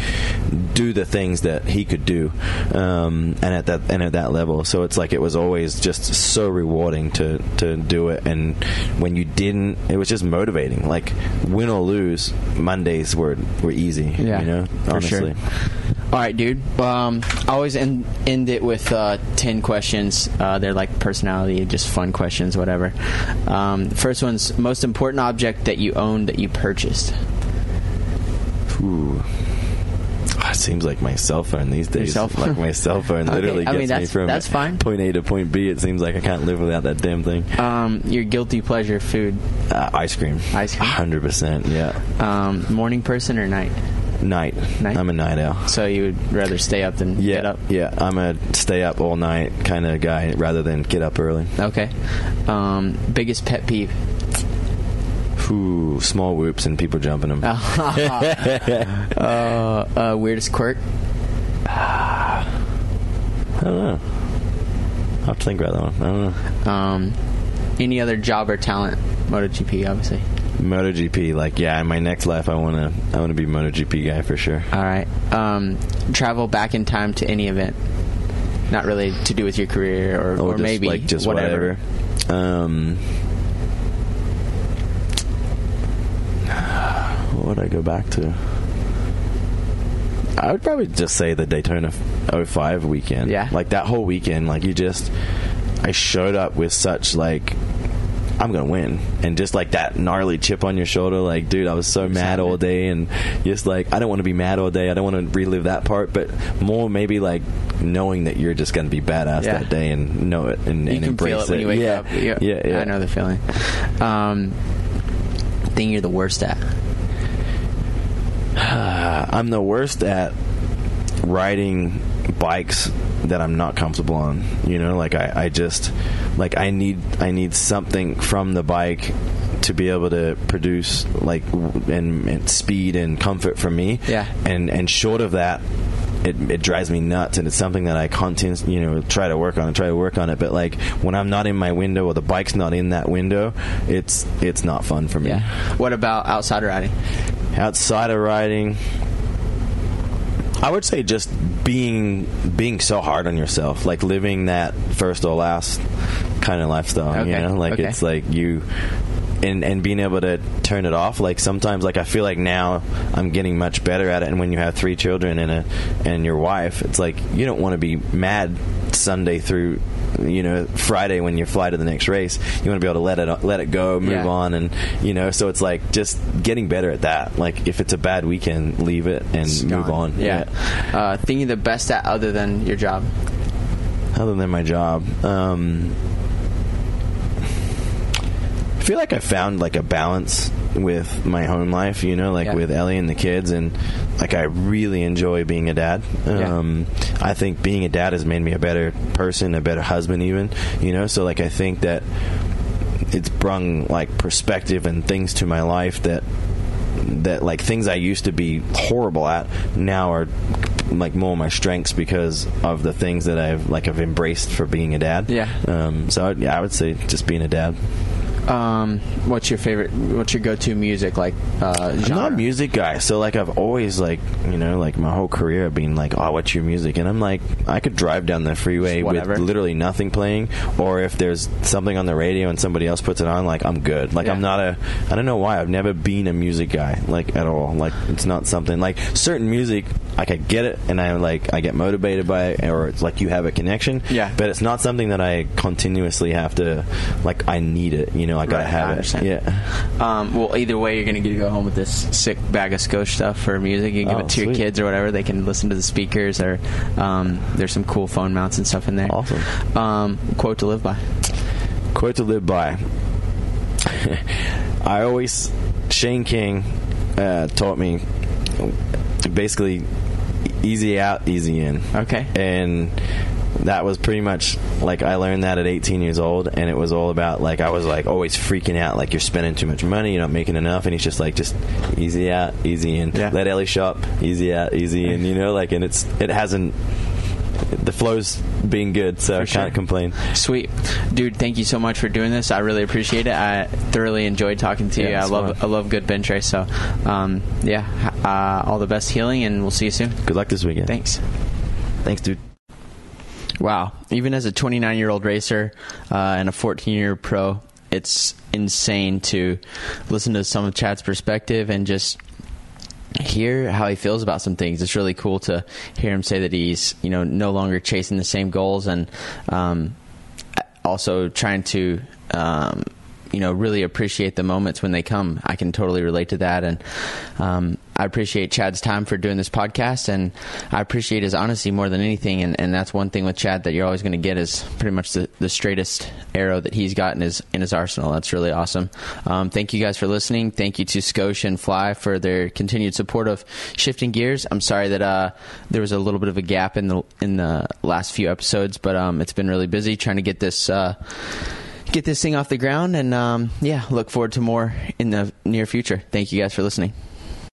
do the things that he could do, um, and at that and at that level. So it's like it was always just so rewarding to to do it. And when you didn't, it was just motivating. Like win or lose, Mondays were were easy. Yeah, you know, honestly. sure. All right, dude. Um, I always end, end it with uh, 10 questions. Uh, they're like personality, just fun questions, whatever. Um, first one's most important object that you own that you purchased. Ooh. It seems like my cell phone these days. phone? Like my cell phone Okay, literally I gets mean, me from that's fine. point A to point B. It seems like I can't live without that damn thing. Um, your guilty pleasure food. Uh, ice cream. Ice cream? Hundred percent. Yeah. Um, morning person or night? Night. Night? I'm a night owl. So you would rather stay up than Yeah. get up? Yeah. I'm a stay up all night kind of guy rather than get up early. Okay. Um, biggest pet peeve? Ooh, small whoops and people jumping them. uh, uh, weirdest quirk? I don't know. I'll have to think about that one. I don't know. Um, any other job or talent? MotoGP, obviously. MotoGP, like yeah, in my next life, I wanna, I wanna be MotoGP guy for sure. All right. Um, travel back in time to any event, not really to do with your career, or, or, just, maybe like just whatever. whatever. Um, what would I go back to? I would probably just say the Daytona 05 weekend. Yeah. like that whole weekend. Like you just, I showed up with such like. I'm gonna win, and just like that gnarly chip on your shoulder, like, dude, I was so mad all day, and just like, I don't want to be mad all day. I don't want to relive that part, but more maybe like knowing that you're just gonna be badass Yeah. that day and know it and, and embrace it wake yeah. Yeah, yeah, yeah. I know the feeling. Um, thing you're the worst at? I'm the worst at riding bikes that I'm not comfortable on. You know, like I, I just like I need I need something from the bike to be able to produce like and, and speed and comfort for me. Yeah. And and short of that. It, it drives me nuts, and it's something that I content, you know, try to work on and try to work on it. But like when I'm not in my window or the bike's not in that window, it's it's not fun for me. Yeah. What about outside riding? outside of riding i would say just being being so hard on yourself like living that first or last kind of lifestyle you know? Like okay. it's like you and and being able to turn it off. Like sometimes like i feel like now i'm getting much better at it. And when you have three children and a and your wife it's like you don't want to be mad sunday through you know friday when you fly to the next race you want to be able to let it let it go move Yeah. on and you know so it's like just getting better at that like if it's a bad weekend leave it and It's move gone. on Yeah. Uh, thing you're the best at other than your job? other than my job um I feel like I found like a balance with my home life, you know, like Yeah. with Ellie and the kids, and like I really enjoy being a dad. Yeah. Um, I think being a dad has made me a better person, a better husband, even, you know. So like I think that it's brung like perspective and things to my life that that like things I used to be horrible at now are like more my strengths because of the things that I've like I've embraced for being a dad. Yeah. Um, so I, yeah, I would say just being a dad. Um, what's your favorite? What's your go-to music like? Uh, I'm not a music guy, so like I've always like you know like my whole career being like, oh, what's your music? And I'm like, I could drive down the freeway with literally nothing playing, or if there's something on the radio and somebody else puts it on, like I'm good. Like Yeah. I'm not a, I don't know why I've never been a music guy like at all. Like it's not something like certain music I could get it and I like I get motivated by it, or it's like you have a connection. Yeah. but it's not something that I continuously have to like. I need it. You know, I gotta Right, I have it. understand. Yeah. Um, well, either way, you're going to get to go home with this sick bag of Scosche stuff for music. You can give Oh, it to your kids or whatever. They can listen to the speakers, or um, there's some cool phone mounts and stuff in there. Awesome. Um, quote to live by. Quote to live by. I always Shayne King uh, taught me basically easy out, easy in. Okay. And that was pretty much like I learned that at 18 years old, and it was all about like I was like always freaking out, like you're spending too much money, you're not making enough, and he's just like just easy out, easy in, Yeah. let Ellie shop, easy out, easy in, you know, like and it's it hasn't the flow's been good, so I sure. can't complain. Sweet, dude. Thank you so much for doing this. I really appreciate it. I thoroughly enjoyed talking to you. I love fun. I love good bench race. So, um, yeah, uh, all the best healing, and we'll see you soon. Good luck this weekend. Thanks. Thanks, dude. Wow. Even as a 29 year old racer uh, and a 14 year pro, it's insane to listen to some of Chad's perspective and just hear how he feels about some things. It's really cool to hear him say that he's you know no longer chasing the same goals and um, also trying to. Um, you know, really appreciate the moments when they come. I can totally relate to that, and um, I appreciate Chad's time for doing this podcast, and I appreciate his honesty more than anything. And, and that's one thing with Chad that you're always going to get is pretty much the, the straightest arrow that he's got in his in his arsenal. That's really awesome. Um, thank you guys for listening. Thank you to Scosche and Fly for their continued support of Shifting Gears. I'm sorry that uh, there was a little bit of a gap in the in the last few episodes, but um, it's been really busy trying to get this. Uh, get this thing off the ground and um, yeah look forward to more in the near future. Thank you guys for listening